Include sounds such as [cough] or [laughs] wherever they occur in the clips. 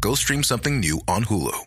Go stream something new on Hulu.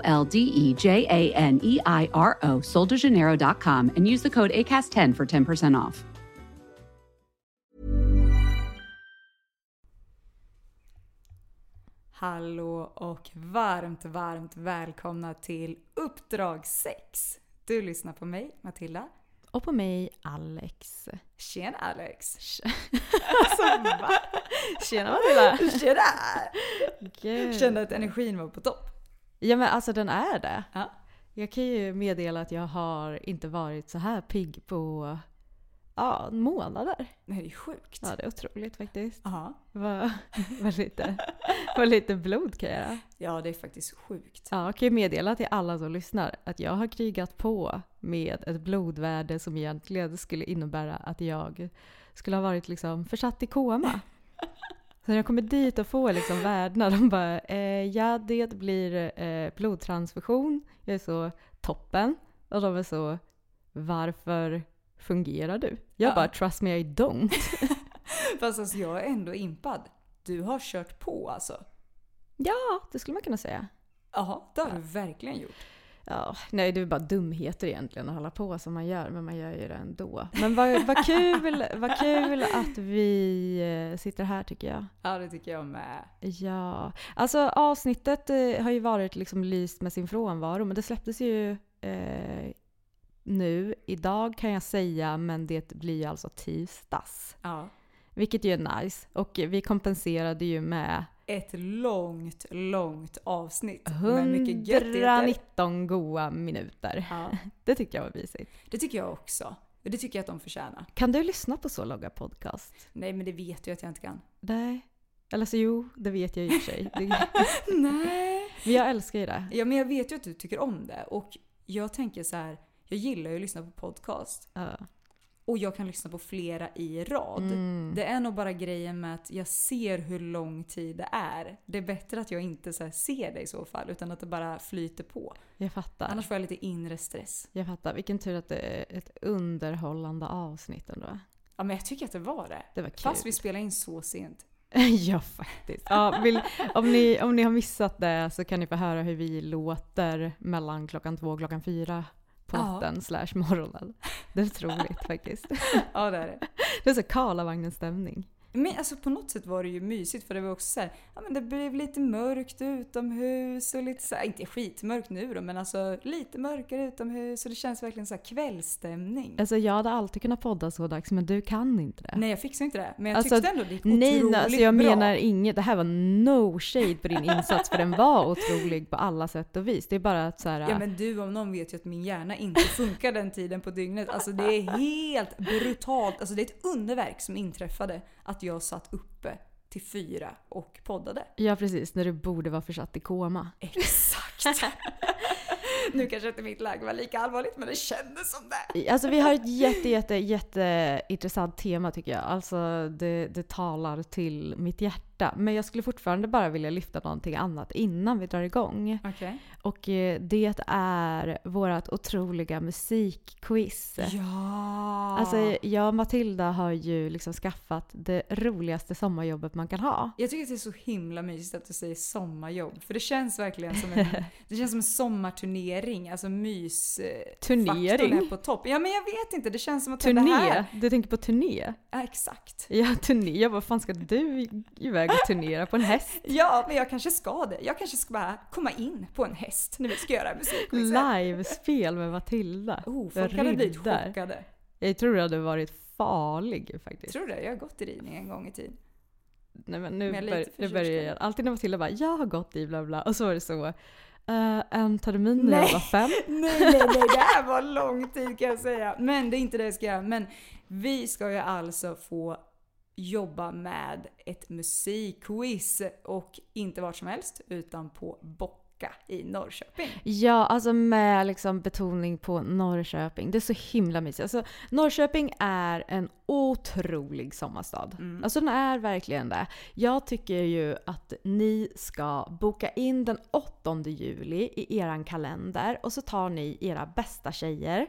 L D E J A N E I R O, soldejaneiro.com, and use the code ACAST10 for 10% off. Hallå och varmt, varmt välkomna till Uppdrag 6. Du lyssnar på mig, Matilda. Och på mig Alex. Tjena Alex! alltså va? Tjena Matilda! Tjena! Gud. Kände att energin var på topp. Ja men alltså den är det. Ja. Jag kan ju meddela att jag har inte varit så här pigg på ja, månader. Det här är sjukt. Ja det är otroligt faktiskt. Ja. Vad vad lite, vad lite blod kan jag göra. ja, det är faktiskt sjukt. Ja, jag kan ju meddela till alla som lyssnar att jag har krigat på med ett blodvärde som egentligen skulle innebära att jag skulle ha varit liksom försatt i koma. [laughs] Så när jag kommer dit och får liksom värdena, de bara eh, ja det blir eh, blodtransfusion, jag är så toppen. Och de är så varför fungerar du? Jag Ja. bara trust me I don't. [laughs] Fast alltså jag är ändå impad. Du har kört på alltså. ja, det skulle man kunna säga. Jaha, det har du verkligen gjort. Ja, nej det är bara dumheter egentligen att hålla på som man gör, men man gör ju det ändå. Men vad, vad, kul, vad kul att vi eh, sitter här tycker jag. Ja, det tycker jag med. Ja, alltså avsnittet eh, har ju varit liksom lyst med sin frånvaro, men det släpptes ju eh, nu. Idag kan jag säga, men det blir ju alltså tisdags. Ja. Vilket ju är nice. Och vi kompenserade ju med Ett långt, långt avsnitt. Med mycket göttigheter. 119 goa minuter. Ja, [laughs] Det tycker jag var mysigt. det tycker jag också. Det tycker jag att de förtjänar. Kan du lyssna på så långa podcast? Nej, men det vet du att jag inte kan. Nej. Eller så jo, det vet jag i och för sig. [laughs] Nej. [laughs] men jag älskar ju det. Ja, men jag vet ju att du tycker om det. Och jag tänker så här, jag gillar ju att lyssna på podcast. Ja. Och jag kan lyssna på flera i rad. Mm. Det är nog bara grejen med att jag ser hur lång tid det är. Det är bättre att jag inte så ser det i så fall, utan att det bara flyter på. Jag fattar. Annars får jag lite inre stress. Jag fattar. Vilken tur att det är ett underhållande avsnitt ändå. Ja, men jag tycker att det var det. Det var kul. Fast vi spelar in så sent. [laughs] ja, faktiskt. Ja, vill, om, ni, om ni har missat det så kan ni få höra hur vi låter mellan klockan två och klockan fyra på Ja. natten slash morgonen. Det är otroligt faktiskt. [laughs] Ja, det är det. Det är så Karlavagnen-stämning. Men alltså på något sätt var det ju mysigt för det var också så här, ja men det blev lite mörkt utomhus och lite så här, inte skitmörkt nu då men alltså lite mörkare utomhus och det känns verkligen så här kvällsstämning. Alltså jag hade alltid kunnat podda så dags men du kan inte det. Nej jag fixar inte det men jag Alltså, tyckte ändå det gick Nej, otroligt nej alltså jag bra. menar inget. Det här var no shade på din insats för den var otrolig på alla sätt och vis. Det är bara att så här, Ja men du om någon vet ju att min hjärna inte funkar den tiden på dygnet. Alltså det är helt brutalt. Alltså det är ett underverk som inträffade att jag satt uppe till fyra och poddade. Ja precis, när du borde vara försatt i koma. Exakt! [laughs] nu kanske inte mitt läge var lika allvarligt men det kändes som det. Alltså vi har ett jätte, jätte, jätte intressant tema tycker jag. Alltså det, det talar till mitt hjärta. Men jag skulle fortfarande bara vilja lyfta någonting annat innan vi drar igång. Okej. Och eh, det är vårt otroliga musikquiz. Ja! Alltså jag och Matilda har ju liksom skaffat det roligaste sommarjobbet man kan ha. jag tycker att det är så himla mysigt att du säger sommarjobb. För det känns verkligen som en, [laughs] det känns som en sommarturnering. Alltså mys... eh, Turnering? är på topp. Ja men jag vet inte, det känns som att det här... Turné? Du tänker på turné? Ja, exakt. Ja, turné. Jag bara, fan ska du iväg och turnera på en häst? Ja, men jag kanske ska det. Jag kanske ska bara komma in på en häst när vi ska göra musikquizen. Livespel med Matilda. Oh, folk hade blivit chockade. Jag tror du hade varit farlig faktiskt. Tror du det? Jag har gått i ridning en gång i tiden. Nej men nu, Men bör, nu börjar det. jag. Alltid när Matilda bara “jag har gått i bla bla” och så var det så uh, en termin när jag var fem. [laughs] Nej, nej, nej, det här var lång tid kan jag säga. Men det är inte det jag ska göra. Men vi ska ju alltså få jobba med ett musikquiz och inte vart som helst utan på Bocka i Norrköping. Ja, alltså med liksom betoning på Norrköping. Det är så himla mysigt. Alltså, Norrköping är en otrolig sommarstad. Mm. Alltså den är verkligen det. Jag tycker ju att ni ska boka in den 8 juli i eran kalender och så tar ni era bästa tjejer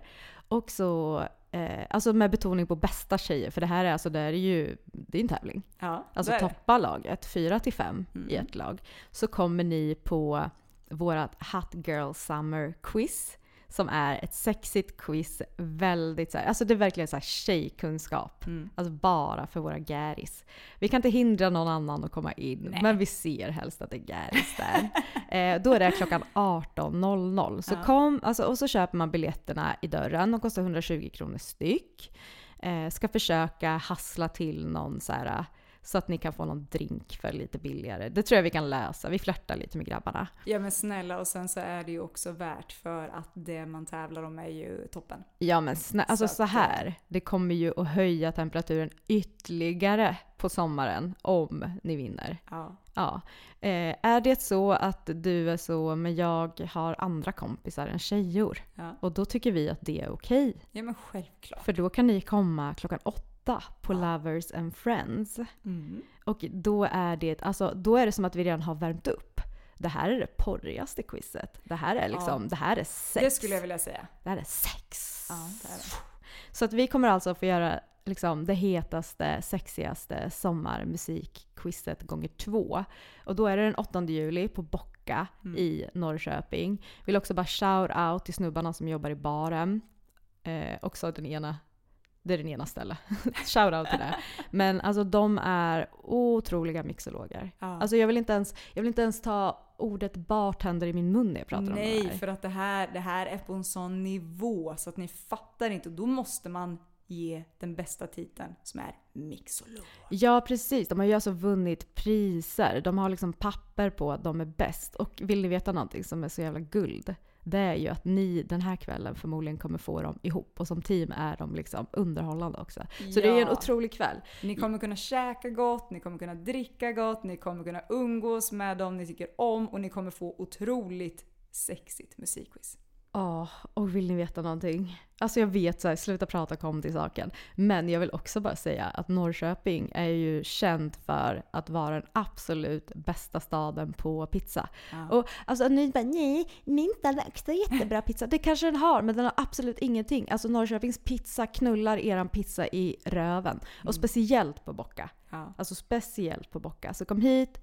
och så Eh, alltså med betoning på bästa tjejer, för det här är alltså, det är ju, det är en tävling. Ja, Alltså toppa laget, 4 till 5 i Mm. ett lag. Så kommer ni på vårat Hot Girl Summer Quiz. Som är ett sexigt quiz, väldigt så här, alltså det är verkligen så här tjejkunskap. Mm. Alltså bara för våra gäris. Vi kan inte hindra någon annan att komma in, Nej. men vi ser helst att det är gäris där. [laughs] eh, då är det klockan 18.00. Så Ja. kom, alltså, och så köper man biljetterna i dörren, de kostar 120 kronor styck. Eh, ska försöka hassla till någon så här så att ni kan få någon drink för lite billigare. Det tror jag vi kan lösa. Vi flörtar lite med grabbarna. Ja men snälla och sen så är det ju också värt för att det man tävlar om är ju toppen. Ja men snä- alltså Så så här. Det kommer ju att höja temperaturen ytterligare på sommaren om ni vinner. Ja. Ja. Eh, är det så att du är så, men jag har andra kompisar än tjejor. Ja. Och då tycker vi att det är okej. ja men självklart. För då kan ni komma klockan åtta på Lovers and Friends. Mm. Och då är det, alltså, då är det som att vi redan har värmt upp. Det här är det porrigaste quizet. Det här är liksom, Ja. det här är sex. Det skulle jag vilja säga. Det här är sex. Ja, det är det. Så att vi kommer alltså få göra liksom, det hetaste, sexigaste sommarmusikquizet gånger två. Och då är det den 8 juli på Bocka Mm. i Norrköping. Vill också bara shout out till snubbarna som jobbar i baren. Eh, också den ena, det är den ena stället. [laughs] shout out till det. Men alltså de är otroliga mixologer. Ja. Alltså jag vill, inte ens, jag vill inte ens ta ordet bartender i min mun när jag pratar om det Nej, här. för att det här, det här är på en sån nivå så att ni fattar inte. Och då måste man ge den bästa titeln som är mixolog. Ja precis, de har ju alltså vunnit priser. De har liksom papper på att de är bäst. Och vill ni veta någonting som är så jävla guld? Det är ju att ni den här kvällen förmodligen kommer få dem ihop. Och som team är de liksom underhållande också. Så det är ju en Ja. otrolig kväll. Ni kommer kunna käka gott, ni kommer kunna dricka gott, ni kommer kunna umgås med dem ni tycker om och ni kommer få otroligt sexigt musikquiz. Ja, och vill ni veta någonting? Alltså jag vet så här, sluta prata kom till saken. Men jag vill också bara säga att Norrköping är ju känd för att vara den absolut bästa staden på pizza. Ja. Och alltså ni bara nej, min stad har också jättebra pizza. Det kanske den har, men den har absolut ingenting. Alltså Norrköpings pizza knullar eran pizza i röven. Och speciellt på Bocka. Ja. Alltså speciellt på Bocka. Så kom hit,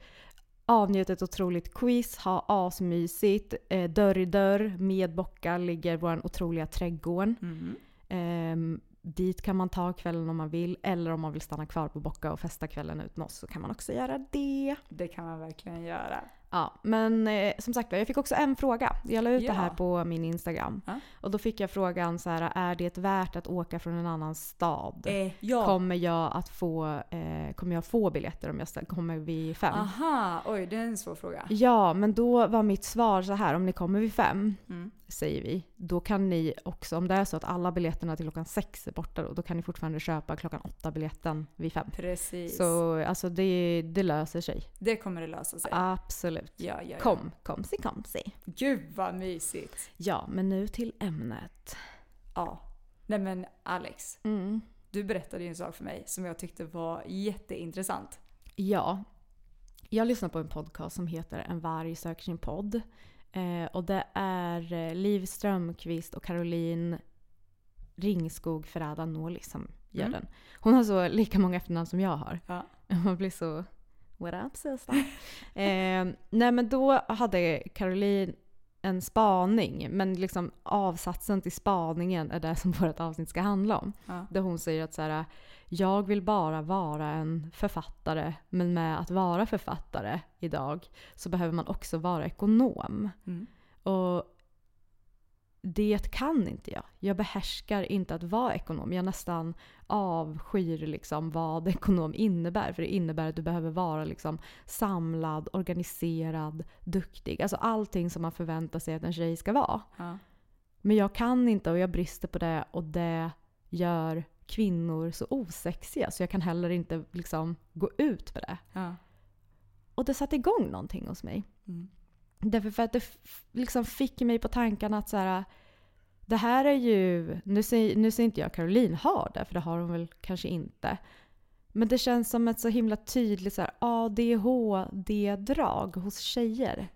avnjut ett otroligt quiz, ha asmysigt. Eh, dörr i dörr med Bocka ligger vår otroliga trädgård. Mm. Ehm, dit kan man ta kvällen om man vill. Eller om man vill stanna kvar på Bocka och festa kvällen ut med oss så kan man också göra det. Det kan man verkligen göra. Ja, men eh, som sagt jag fick också en fråga. Jag la ut Ja. det här på min Instagram. Ja. Och då fick jag frågan så här, är det värt att åka från en annan stad? Eh, ja. Kommer jag att få, eh, kommer jag få biljetter om jag kommer vid fem? Aha, oj det är en svår fråga. Ja, men då var mitt svar så här, om ni kommer vid fem, Mm. Säger vi, då kan ni också, om det är så att alla biljetterna till klockan sex är borta, då, då kan ni fortfarande köpa klockan åtta biljetten vid fem. Precis. Så alltså det, det löser sig. Det kommer det lösa sig. Absolut. Ja, ja, ja. Kom, kom, si, kom, si. Gud vad mysigt. Ja, men nu till ämnet. Ja. Nej men Alex, Mm. du berättade ju en sak för mig som jag tyckte var jätteintressant. Ja. Jag lyssnar på en podcast som heter En varg söker sin podd. Eh, och det är eh, Liv Strömquist och Caroline Ringskog Ferrada Nåli som gör Mm. den. Hon har så lika många efternamn som jag har. Ja. [laughs] Man blir så... What up sister? [laughs] eh, nej men då hade Caroline en spaning. Men liksom avsatsen till spaningen är det som [laughs] vårt avsnitt ska handla om. Ja. Där hon säger att så här, jag vill bara vara en författare. Men med att vara författare idag så behöver man också vara ekonom. Mm. Och det kan inte jag. Jag behärskar inte att vara ekonom. Jag nästan avskyr liksom vad ekonom innebär. För det innebär att du behöver vara liksom samlad, organiserad, duktig. Alltså allting som man förväntar sig att en tjej ska vara. Ja. Men jag kan inte och jag brister på det och det gör kvinnor så osexiga så jag kan heller inte liksom gå ut med det. Ja. Och det satte igång någonting hos mig. Mm. Därför för att det liksom fick mig på tanken att så här, det här är ju, nu säger, nu säger inte jag Caroline har det, för det har hon väl kanske inte. Men det känns som ett så himla tydligt så här, ADHD-drag hos tjejer.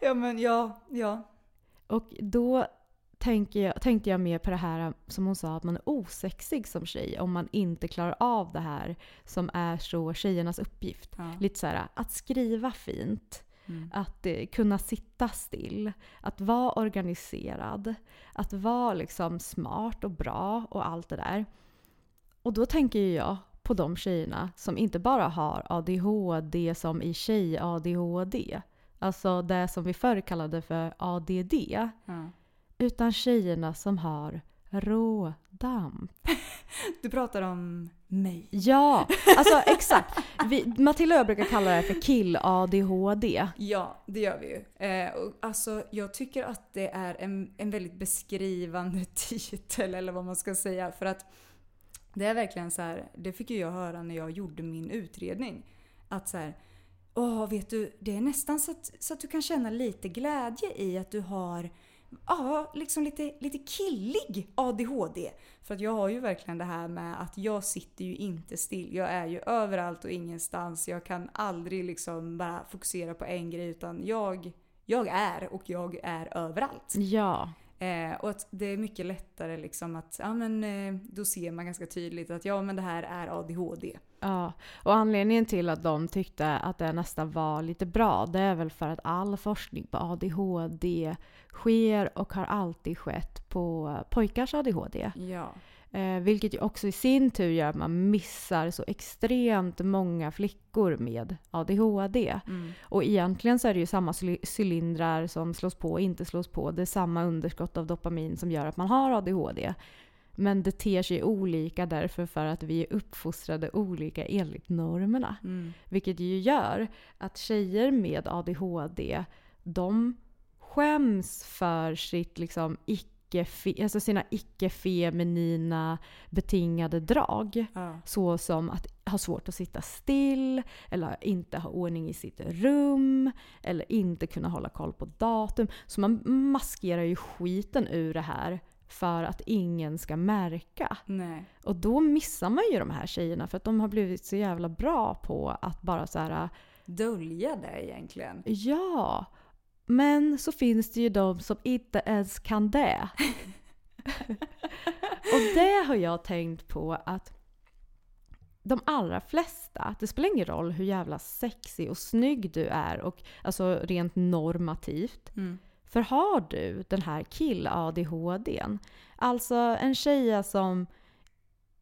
ja men ja, ja. Och då tänker jag, tänkte jag mer på det här som hon sa, att man är osexig som tjej om man inte klarar av det här som är så tjejernas uppgift. ja. Lite så här, att skriva fint, Mm. att eh, kunna sitta still, att vara organiserad, att vara liksom smart och bra och allt det där. Och då tänker ju jag på de tjejerna som inte bara har ADHD som i tjej-ADHD, alltså det som vi förr kallade för ADD, Ja. utan tjejerna som har rådamp. [laughs] Du pratar om mig. Ja, alltså exakt. Vi, Matilda och jag brukar kalla det för kill-ADHD. Ja, det gör vi ju. Eh, och alltså, jag tycker att det är en, en väldigt beskrivande [laughs] titel, eller vad man ska säga. För att det är verkligen så här, det fick ju jag höra när jag gjorde min utredning. Att så här, åh vet du, det är nästan så att, så att du kan känna lite glädje i att du har Ja, liksom lite, lite killig ADHD. För att jag har ju verkligen det här med att jag sitter ju inte still. Jag är ju överallt och ingenstans. Jag kan aldrig liksom bara fokusera på en grej utan jag, jag är och jag är överallt. Ja, Eh, och att det är mycket lättare liksom att, ja men eh, då ser man ganska tydligt att ja men det här är ADHD. ja. Och anledningen till att de tyckte att det nästan var lite bra, det är väl för att all forskning på ADHD sker och har alltid skett på pojkars ADHD. Ja. Eh, vilket ju också i sin tur gör att man missar så extremt många flickor med ADHD. Mm. Och egentligen så är det ju samma cyli- cylindrar som slås på och inte slås på. Det är samma underskott av dopamin som gör att man har ADHD. Men det ter sig olika därför för att vi är uppfostrade olika enligt normerna. Mm. Vilket ju gör att tjejer med ADHD, de skäms för sitt liksom icke alltså sina icke-feminina betingade drag. Ja. Så som att ha svårt att sitta still, eller inte ha ordning i sitt rum, eller inte kunna hålla koll på datum. Så man maskerar ju skiten ur det här för att ingen ska märka. Nej. Och då missar man ju de här tjejerna för att de har blivit så jävla bra på att bara så här Dölja det egentligen. ja. Men så finns det ju de som inte ens kan det. [laughs] och det har jag tänkt på att de allra flesta, det spelar ingen roll hur jävla sexig och snygg du är, och, alltså rent normativt. Mm. För har du den här kill-ADHDn, alltså en tjeja som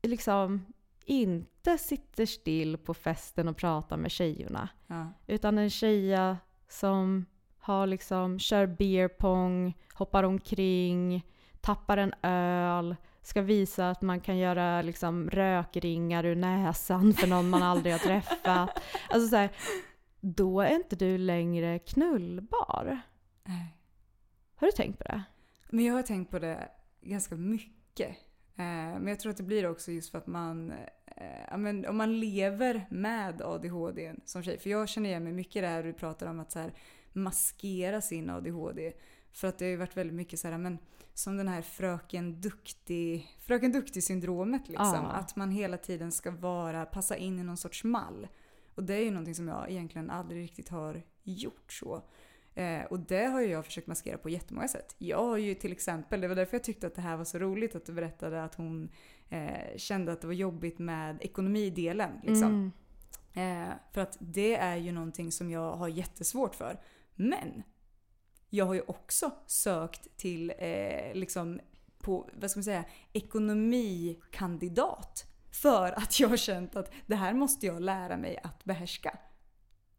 liksom inte sitter still på festen och pratar med tjejerna. Ja. Utan en tjeja som har liksom, kör beer pong, hoppar omkring, tappar en öl, ska visa att man kan göra liksom rökringar ur näsan för någon man aldrig har träffat. Alltså så här, då är inte du längre knullbar. Nej. Har du tänkt på det? Men jag har tänkt på det ganska mycket. Eh, men jag tror att det blir också just för att man, eh, men om man lever med ADHD som tjej. För jag känner igen mig mycket i det här du pratar om att så här, maskera sin ADHD. För att det har ju varit väldigt mycket så här, men som den här fröken duktig, fröken duktig syndromet liksom. Ja. Att man hela tiden ska vara, passa in i någon sorts mall. Och det är ju någonting som jag egentligen aldrig riktigt har gjort så. Eh, och det har ju jag försökt maskera på jättemånga sätt. Jag har ju till exempel, det var därför jag tyckte att det här var så roligt att du berättade att hon eh, kände att det var jobbigt med ekonomidelen. Liksom. Mm. Eh, för att det är ju någonting som jag har jättesvårt för. Men jag har ju också sökt till eh, liksom på, vad ska man säga, ekonomikandidat. För att jag har känt att det här måste jag lära mig att behärska.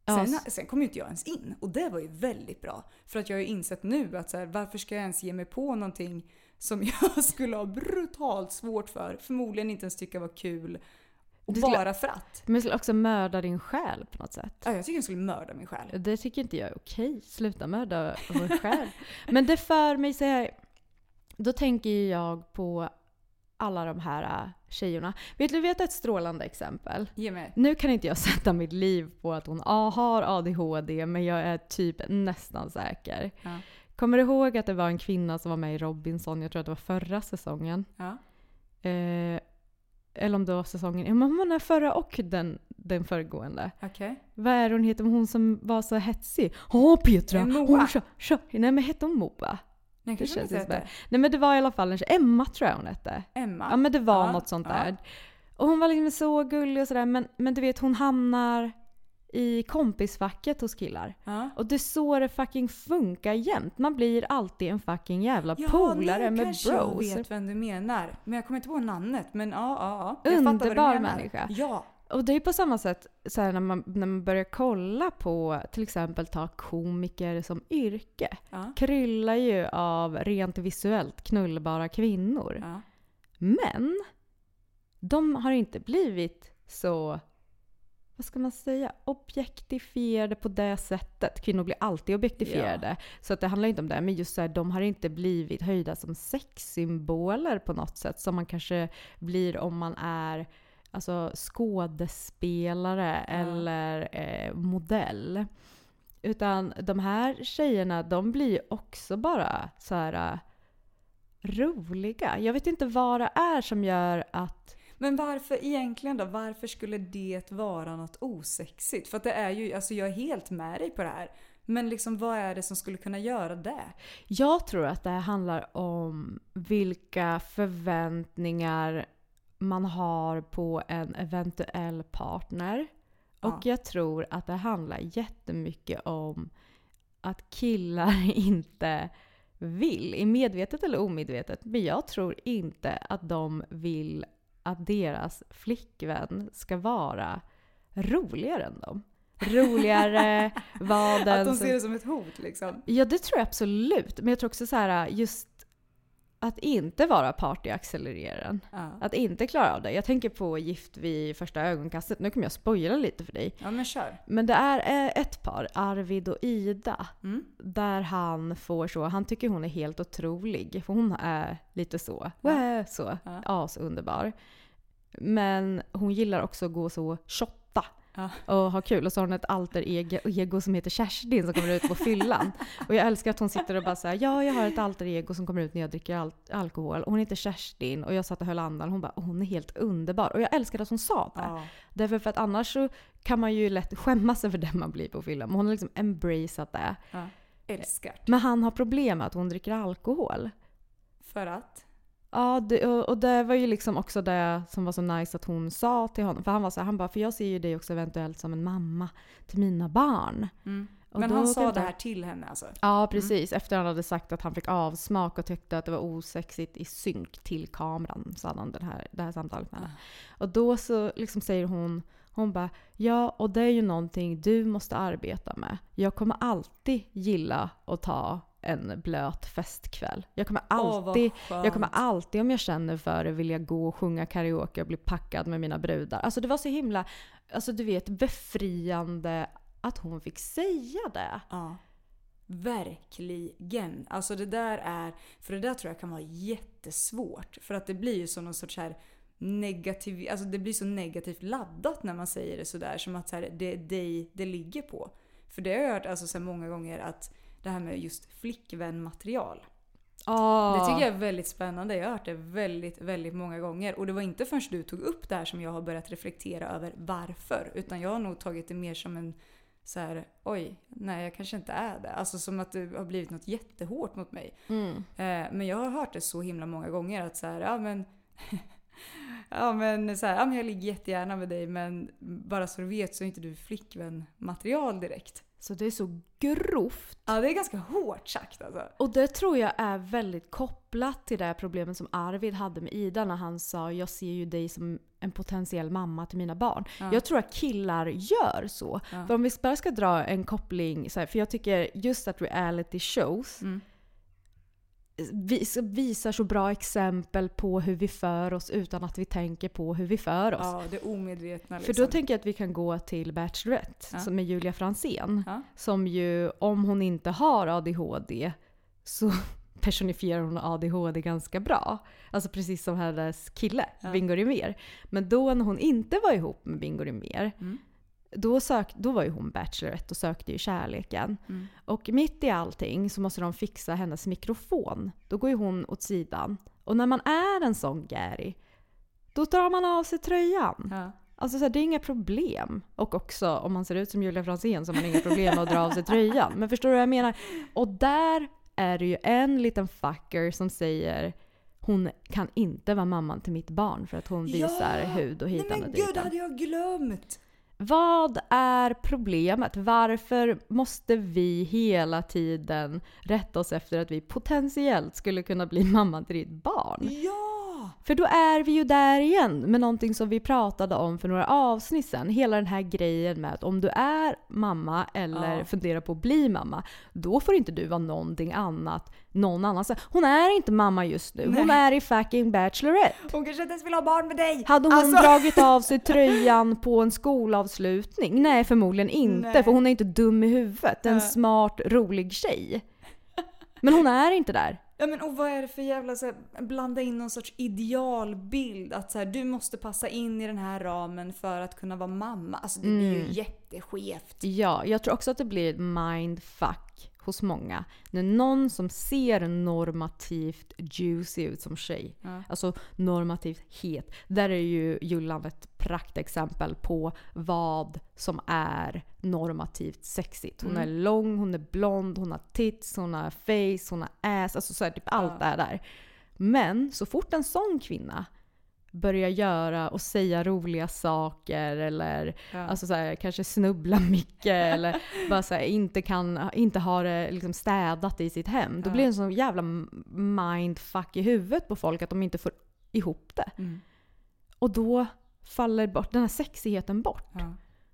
Sen, sen kom ju inte jag ens in och det var ju väldigt bra. För att jag har ju insett nu att så här, varför ska jag ens ge mig på någonting som jag [laughs] skulle ha brutalt svårt för, förmodligen inte ens tycka var kul. Och Du bara för att. Men skulle också mörda din själ på något sätt. Ja, jag tycker jag skulle mörda min själ. Det tycker inte jag är okej. Sluta mörda vår själ. Men det för mig så här. Då tänker jag på alla de här äh, tjejerna. Vet du, vet ett strålande exempel? Ge mig. Nu kan inte jag [laughs] sätta mitt liv på att hon ah, har ADHD, men jag är typ nästan säker. Ja. Kommer du ihåg att det var en kvinna som var med i Robinson, jag tror att det var förra säsongen? Ja. Eh, eller om det var säsongen, ja men hon är förra och den, den föregående. Okej. Vad är hon heter? Hon som var så hetsig. Ja Petra! Moa. Hon kör, kör. Nej men hette hon Moa? Nej, Det känns inte heter. Nej men det var i alla fall en tjej. Emma tror jag hon hette. Emma. Ja men det var Ja, något sånt ja. där. Och hon var liksom så gullig och sådär men, men du vet hon hamnar i kompisfacket hos killar. Ja. Och det är så det fucking funkar jämt. Man blir alltid en fucking jävla Ja, polare med bros. jag vet vem du menar. Men jag kommer inte på namnet. Men ja, ja, ja. Jag Underbar människa. Ja. Och det är på samma sätt så här, när, man, när man börjar kolla på till exempel ta komiker som yrke. Ja. Kryllar ju av rent visuellt knullbara kvinnor. ja. Men de har inte blivit så, vad ska man säga, objektifierade på det sättet. Kvinnor blir alltid objektifierade. Så att det handlar inte om det. Men just så här, de har inte blivit höjda som sexsymboler på något sätt. Som man kanske blir om man är alltså, skådespelare eller eh, modell. Utan de här tjejerna, de blir också bara så här roliga. Jag vet inte vad det är som gör att... Men varför egentligen då? Varför skulle det vara något osexigt? För att det är ju, alltså jag är helt med dig på det här. Men liksom vad är det som skulle kunna göra det? Jag tror att det här handlar om vilka förväntningar man har på en eventuell partner. Och Ja. jag tror att det handlar jättemycket om att killar [laughs] inte vill, i medvetet eller omedvetet, men jag tror inte att de vill att deras flickvän ska vara roligare än dem. Roligare, vara [laughs] den Att de ser det som ett hot liksom. Ja, det tror jag absolut. Men jag tror också så här, just att inte vara partyaccelereraren. Ja. Att inte klara av det. Jag tänker på Gift vid första ögonkastet. Nu kommer jag spoila lite för dig. ja men kör. Men det är eh, ett par, Arvid och Ida, Mm. där han får så, han tycker hon är helt otrolig. För hon är lite så, Wah, så, Ja. asunderbar. Men hon gillar också att gå så shotta och ha kul. Och så har hon ett alter ego, som heter Kerstin som kommer ut på fyllan. Och jag älskar att hon sitter och bara säger ja jag har ett alter ego som kommer ut när jag dricker al- alkohol. Och hon heter Kerstin och jag satt och höll andan. Hon bara hon är helt underbar. Och jag älskar att hon sa det. Ja. Därför för att annars så kan man ju lätt skämmas över det man blir på fyllan. Men hon har liksom embraceat det. ja. Älskar. Men han har problem med att hon dricker alkohol. För att? Ja, det, och, det var ju liksom också det som var så nice att hon sa till honom. För han var så här, han bara, för jag ser ju dig också eventuellt som en mamma till mina barn. Mm. Men han sa det här till henne alltså? Ja, precis. Efter han hade sagt att han fick avsmak och tyckte att det var osexigt i synk till kameran. Hade han den här, det här samtalet med henne. Och då så liksom säger hon, hon bara ja och det är ju någonting du måste arbeta med. Jag kommer alltid gilla att ta en blöt festkväll. Jag kommer alltid, skönt. jag kommer alltid om jag känner för det vilja gå och sjunga karaoke och bli packad med mina brudar. Alltså det var så himla, alltså du vet befriande att hon fick säga det. Ja. Verkligen. Alltså det där är, för det där tror jag kan vara jättesvårt. För att det blir ju som någon sorts här negativ, alltså det blir så negativt laddat när man säger det sådär. Som att så här, det är dig det ligger på. För det har jag hört alltså så många gånger att det här med just flickvänmaterial. Det tycker jag är väldigt spännande. Jag har hört det väldigt, väldigt många gånger. Och det var inte förrän du tog upp det här som jag har börjat reflektera över varför. Utan jag har nog tagit det mer som en så här, oj, nej jag kanske inte är det. Alltså som att det har blivit något jättehårt mot mig. Mm. Eh, men jag har hört det så himla många gånger att så här, ja men [laughs] Ja men, så här, ja men jag ligger jättegärna med dig men bara så du vet så är inte du flickvän-material direkt. Så det är så grovt. Ja det är ganska hårt sagt alltså. Och det tror jag är väldigt kopplat till det problemet som Arvid hade med Ida när han sa jag ser ju dig som en potentiell mamma till mina barn. Ja. Jag tror att killar gör så. Ja. För om vi bara ska dra en koppling, så här, för jag tycker just att reality shows Mm. Vis, visar så bra exempel på hur vi för oss utan att vi tänker på hur vi för oss. Ja, det omedvetna För liksom. då tänker jag att vi kan gå till Bachelorette Ja. är Julia Fransén. Ja. Som ju, om hon inte har ADHD, så [laughs] personifierar hon ADHD ganska bra. Alltså precis som hennes kille, Ja. Bingo Rimér. Men då när hon inte var ihop med Bingo Rimér, Mm. Då, sök, då var ju hon Bachelorette och sökte ju kärleken. Mm. Och mitt i allting så måste de fixa hennes mikrofon. Då går ju hon åt sidan. Och när man är en sån Gary, då drar man av sig tröjan. Ja. Alltså så här, det är inga problem. Och också om man ser ut som Julia Franzén så har man inga problem med att dra av sig tröjan. Men förstår du vad jag menar? Och där är det ju en liten fucker som säger hon kan inte vara mamman till mitt barn för att hon visar hud och Nej hitan men och gud, det ditan. hade jag glömt! Vad är problemet? Varför måste vi hela tiden rätta oss efter att vi potentiellt skulle kunna bli [laughs] mamma till ditt barn? Ja! För då är vi ju där igen med någonting som vi pratade om för några avsnitt sedan. Hela den här grejen med att om du är mamma eller Ja. funderar på att bli mamma, då får inte du vara någonting annat någon annanstans. Hon är inte mamma just nu. Hon är i fucking Bachelorette. Hon kanske inte ens vill ha barn med dig! Hade hon Alltså- dragit av sig [laughs] tröjan på en skolavslutning? Nej, förmodligen inte. Nej. För hon är inte dum i huvudet. En smart, rolig tjej. Men hon är inte där. Ja men och vad är det för jävla så här, blanda in någon sorts idealbild att så här, du måste passa in i den här ramen för att kunna vara mamma. Alltså det blir ju Mm. Jätteskevt. Ja, jag tror också att det blir ett mindfuck hos många. När någon som ser normativt juicy ut som tjej, Ja. alltså normativt het. Där är ju Jullan ett praktexempel på vad som är normativt sexigt. Hon Mm. är lång, hon är blond, hon har tits, hon har face, hon har ass, alltså så här, typ allt Ja. är där. Men så fort en sån kvinna börjar göra och säga roliga saker eller Ja. Alltså så här, kanske snubbla mycket [laughs] eller bara så här, inte, kan, inte har det liksom städat i sitt hem. Då Ja. blir det en sån jävla mindfuck i huvudet på folk att de inte får ihop det. Mm. Och då faller bort, den här sexigheten bort. Ja.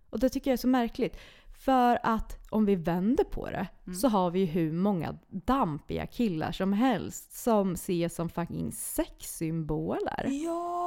Och det tycker jag är så märkligt. För att om vi vänder på det Mm. så har vi ju hur många dampiga killar som helst som ses som fucking sexsymboler. Ja!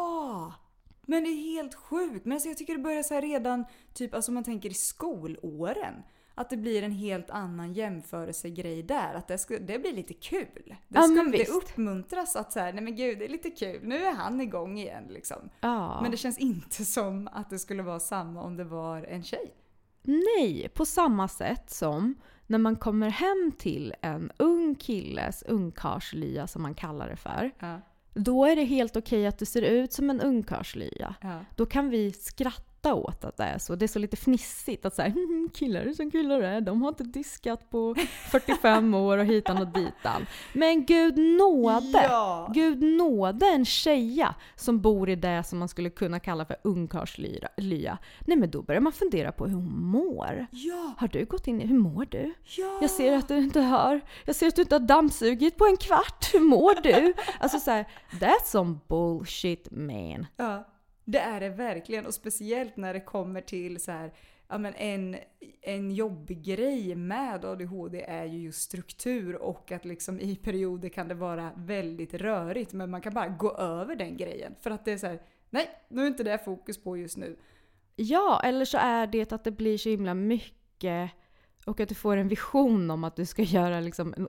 Men det är helt sjukt. Men alltså jag tycker det börjar så här redan, typ alltså man tänker i skolåren. Att det blir en helt annan jämförelsegrej där. Att det, ska, det blir lite kul. Det, Ja, ska, men det uppmuntras att så här, nej men gud det är lite kul. Nu är han igång igen liksom. Ja. Men det känns inte som att det skulle vara samma om det var en tjej. Nej, på samma sätt som när man kommer hem till en ung killes ungkarlslya som man kallar det för. Ja. Då är det helt okej att du ser ut som en ungkarlslya. Ja. Då kan vi skratta skratta åt att det är så. Det är så lite fnissigt att säga [laughs] killar som killar är, de har inte diskat på [laughs] 45 år och hitan och ditan. Men gud nåde! Ja. Gud nåde en tjeja som bor i det som man skulle kunna kalla för ungkarlslya. Nej men då börjar man fundera på hur hon mår. Ja. Har du gått in i, hur mår du? Ja. Jag ser att du inte har, jag ser att du inte har dammsugit på en kvart. Hur mår du? Alltså såhär, that's some bullshit man. Ja, det är det verkligen. Och speciellt när det kommer till så här, ja men en, en jobbig grej med ADHD är ju just struktur och att liksom i perioder kan det vara väldigt rörigt men man kan bara gå över den grejen. För att det är så här, nej, nu är inte det fokus på just nu. Ja, eller så är det att det blir så himla mycket och att du får en vision om att du ska göra liksom en,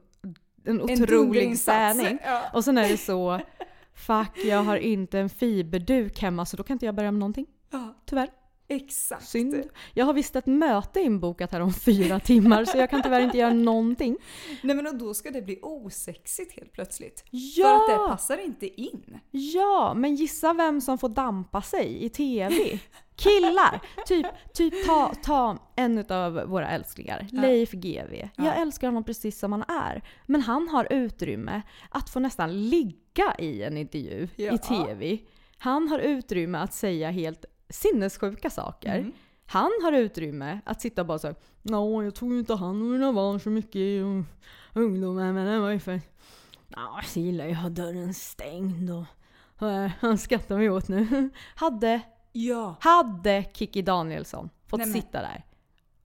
en otrolig dunderinsats. träning. Ja. Och sen är det så, [laughs] fuck jag har inte en fiberduk hemma så då kan inte jag börja med någonting. ja, Tyvärr. Exakt. Synd. Jag har visst ett möte inbokat här om fyra [laughs] timmar så jag kan tyvärr inte göra någonting. Nej men och då ska det bli osexigt helt plötsligt. Ja! För att det passar inte in. Ja, men gissa vem som får dampa sig i TV? Killar! Typ, typ ta, ta en av våra älsklingar, Ja. Leif GW. Ja. Jag älskar honom precis som han är. Men han har utrymme att få nästan ligga i en intervju Ja. i TV. Han har utrymme att säga helt sinnessjuka saker. Mm. Han har utrymme att sitta och bara så Ja, jag tror inte han och mina barn så mycket i ungdomen, men det var ju för... Ja, jag gillar ju att ha dörren stängd och... eh, Han [laughs] skrattar vi åt nu. [laughs] Hade, Ja. hade Kiki Danielsson fått Nej, sitta där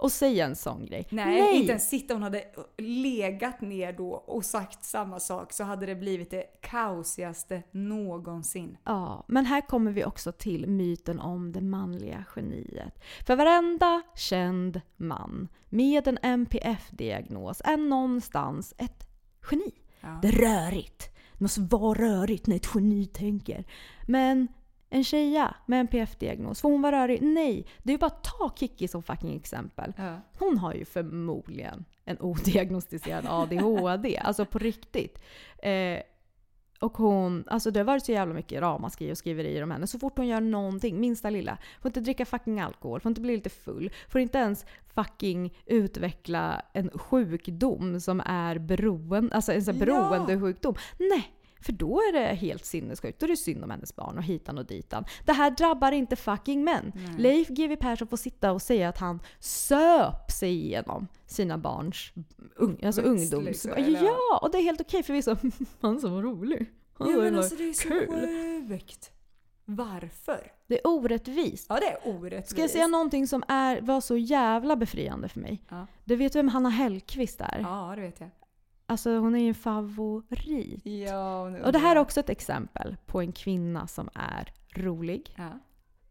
och säga en sån grej? Nej, inte ens sitta. Hon hade legat ner då och sagt samma sak så hade det blivit det kaosigaste någonsin. Ja, men här kommer vi också till myten om det manliga geniet. För varenda känd man med en NPF-diagnos är någonstans ett geni. Ja. Det är rörigt. Det måste vara rörigt när ett geni tänker. Men en tjeja med en NPF-diagnos, får hon vara rörig? Nej. Det är ju bara att ta Kiki som fucking exempel. Ja. Hon har ju förmodligen en odiagnostiserad ADHD. [laughs] alltså på riktigt. Eh, och hon, alltså det har varit så jävla mycket ramaskri och skriverier om henne. Så fort hon gör någonting, minsta lilla. Får inte dricka fucking alkohol, får inte bli lite full. Får inte ens fucking utveckla en sjukdom som är beroende, alltså en sån här Ja. beroendesjukdom. Nej! För då är det helt sinnessjukt. Då är det synd om hennes barn och hitan och ditan. Det här drabbar inte fucking män. Leif GW Persson får sitta och säga att han söp sig igenom sina barns ung, alltså Uppväxt, ungdoms... liksom, ja, och det är helt okej för vi är så han som var rolig. Han Ja men alltså det är så kul. sjukt. Varför? Det är orättvist. Ja det är orättvist. Ska jag säga någonting som är, var så jävla befriande för mig? Ja. Du vet vem Hanna Hellquist är? Ja det vet jag. Alltså hon är ju en favorit. Ja, Och det här är också ett exempel på en kvinna som är rolig, Ja,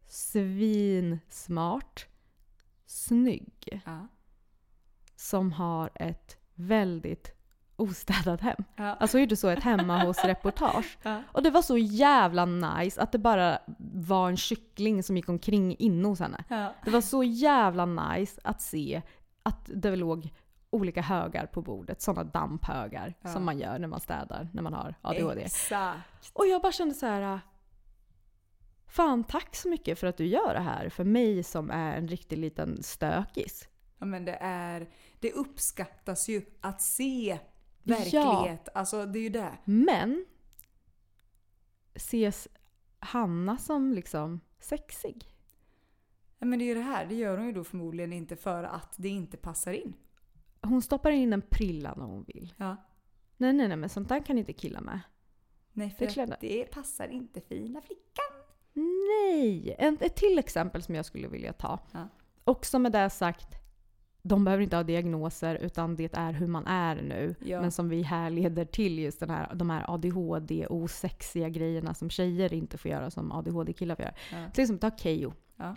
svinsmart, snygg, ja, som har ett väldigt ostädat hem. ja. Alltså gjorde så ett hemma hos reportage. Ja. Och det var så jävla nice att det bara var en kyckling som gick omkring inne hos henne. ja. Det var så jävla nice att se att det låg olika högar på bordet. Sådana damphögar Ja. som man gör när man städar när man har ADHD. Exakt. Och jag bara kände så här. Fan tack så mycket för att du gör det här för mig som är en riktig liten stökis. Ja men det är, det uppskattas ju att se verklighet. Alltså det är ju det. Men ses Hanna som liksom sexig? Ja, men det är ju det här, det gör hon ju då förmodligen inte för att det inte passar in. Hon stoppar in en prilla när hon vill. Ja. Nej nej nej men sånt där kan inte killar med. Nej, för att det passar inte fina flickan. Nej! En, ett till exempel som jag skulle vilja ta. Ja. Också med det sagt, de behöver inte ha diagnoser utan det är hur man är nu. Ja. Men som vi här leder till just den här, de här ADHD-osexiga grejerna som tjejer inte får göra som ADHD-killar får göra. Ja. Till exempel ta Keyyo. Ja.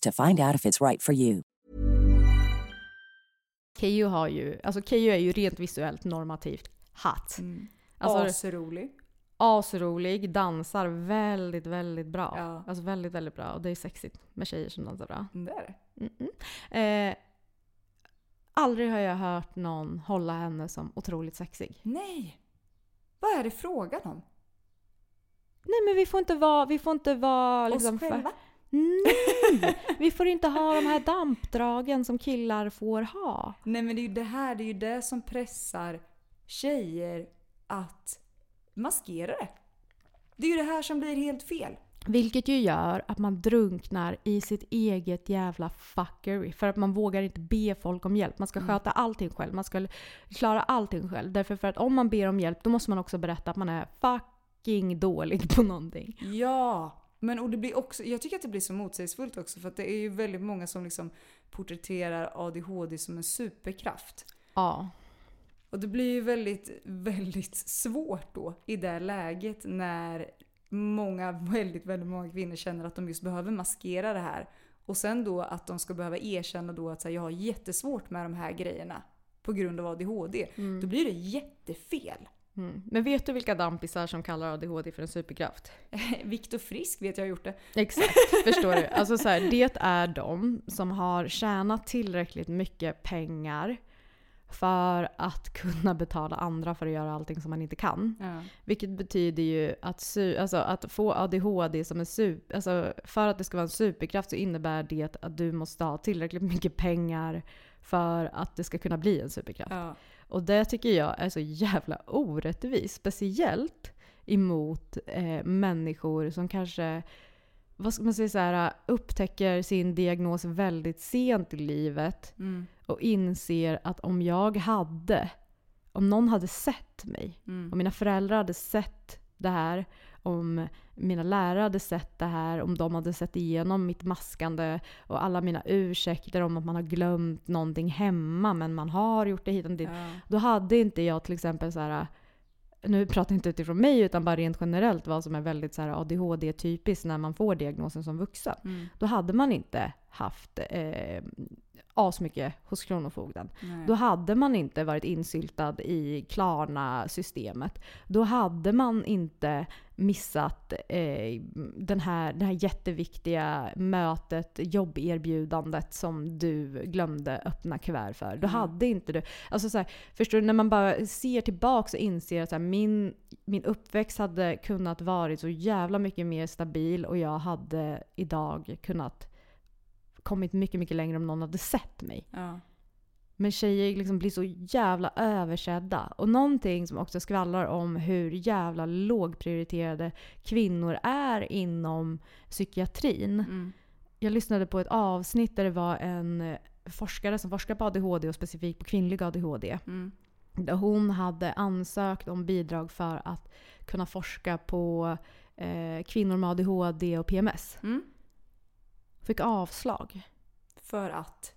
to find out if it's right for you. Keyyo har ju, alltså Keyyo är ju rent visuellt normativt hatt. Mm. Alltså, Asrolig. asrolig, dansar väldigt, väldigt bra. Ja. Alltså väldigt, väldigt bra. Och det är sexigt med tjejer som dansar bra. Det är det. Eh, aldrig har jag hört någon hålla henne som otroligt sexig. Nej! Vad är det frågan om? Nej men vi får inte vara, vi får inte vara liksom, Oss själva? Nej! Vi får inte ha de här dampdragen som killar får ha. Nej men det är ju det här, det är ju det som pressar tjejer att maskera det. Det är ju det här som blir helt fel. Vilket ju gör att man drunknar i sitt eget jävla fuckery. För att man vågar inte be folk om hjälp. Man ska sköta allting själv. Man ska klara allting själv. Därför för att om man ber om hjälp då måste man också berätta att man är fucking dålig på någonting. Ja! Men och det blir också, jag tycker att det blir så motsägelsefullt också för att det är ju väldigt många som liksom porträtterar ADHD som en superkraft. Ja. Och det blir ju väldigt, [laughs] väldigt svårt då i det läget när många, väldigt, väldigt många kvinnor känner att de just behöver maskera det här. Och sen då att de ska behöva erkänna då att här, jag har jättesvårt med de här grejerna på grund av ADHD. Då blir det jättefel. Mm. Men vet du vilka dampisar som kallar ADHD för en superkraft? [laughs] Viktor Frisk vet jag har gjort det. Exakt, förstår du? Alltså så här, det är de som har tjänat tillräckligt mycket pengar för att kunna betala andra för att göra allting som man inte kan. Ja. Vilket betyder ju att, su- alltså att få ADHD som en super, alltså för att det ska vara en superkraft så innebär det att du måste ha tillräckligt mycket pengar för att det ska kunna bli en superkraft. Ja. Och det tycker jag är så jävla orättvist. Speciellt emot eh, människor som kanske vad ska man säga, så här, upptäcker sin diagnos väldigt sent i livet Mm. och inser att om jag hade, om någon hade sett mig, Mm. om mina föräldrar hade sett det här, om mina lärare hade sett det här, om de hade sett igenom mitt maskande och alla mina ursäkter om att man har glömt någonting hemma men man har gjort det hit och dit. Ja. Då hade inte jag till exempel så här. Nu pratar jag inte utifrån mig utan bara rent generellt vad som är väldigt så här ADHD-typiskt när man får diagnosen som vuxen. Mm. Då hade man inte haft eh, asmycket hos Kronofogden. Nej. Då hade man inte varit insyltad i Klarna-systemet. Då hade man inte missat eh, den här, det här jätteviktiga mötet, jobberbjudandet som du glömde öppna kuvert för. Då Mm. hade inte du... Alltså så här, förstår du, när man bara ser tillbaka och inser att här, min, min uppväxt hade kunnat varit så jävla mycket mer stabil och jag hade idag kunnat kommit mycket, mycket längre om någon hade sett mig. Ja. Men tjejer liksom blir så jävla översedda. Och någonting som också skvallrar om hur jävla lågprioriterade kvinnor är inom psykiatrin. Mm. Jag lyssnade på ett avsnitt där det var en eh, forskare som forskar på ADHD och specifikt på kvinnlig ADHD. Mm. Där hon hade ansökt om bidrag för att kunna forska på eh, kvinnor med ADHD och PMS. Mm. Fick avslag. För att?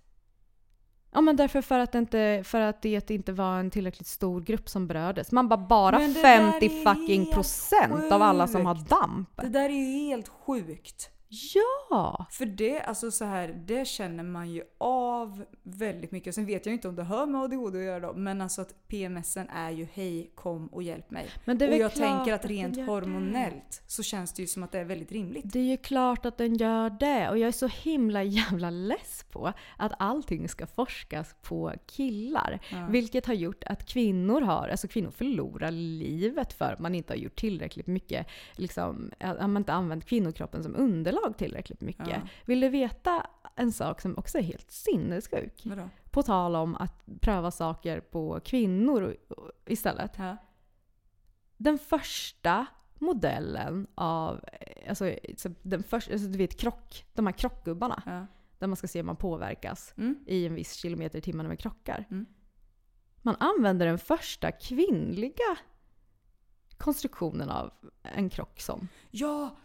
Ja men därför för att, det inte, för att det inte var en tillräckligt stor grupp som berördes. Man bara, bara Men det där 50 är fucking procent av alla som har sjukt. damp. Det där är ju helt sjukt. Ja! För det, alltså så här, det känner man ju av väldigt mycket. Sen vet jag inte om det har med ADHD att göra då, men alltså att PMSen är ju hej, kom och hjälp mig. Men det är och jag tänker att rent gör hormonellt så känns det ju som att det är väldigt rimligt. Det är ju klart att den gör det. Och jag är så himla jävla less på att allting ska forskas på killar. Vilket har gjort att kvinnor har, alltså kvinnor förlorar livet för att man inte har gjort tillräckligt mycket, liksom, att man inte använt kvinnokroppen som underlag tillräckligt mycket. Ja. Vill du veta en sak som också är helt sinnessjuk? Vadå? På tal om att pröva saker på kvinnor istället. Ja. Den första modellen av, eh, alltså, så den första, alltså du vet krock, de här krockgubbarna. Ja. Där man ska se om man påverkas Mm. i en viss kilometer i timmen när man krockar. Mm. Man använder den första kvinnliga konstruktionen av en krock som. ja,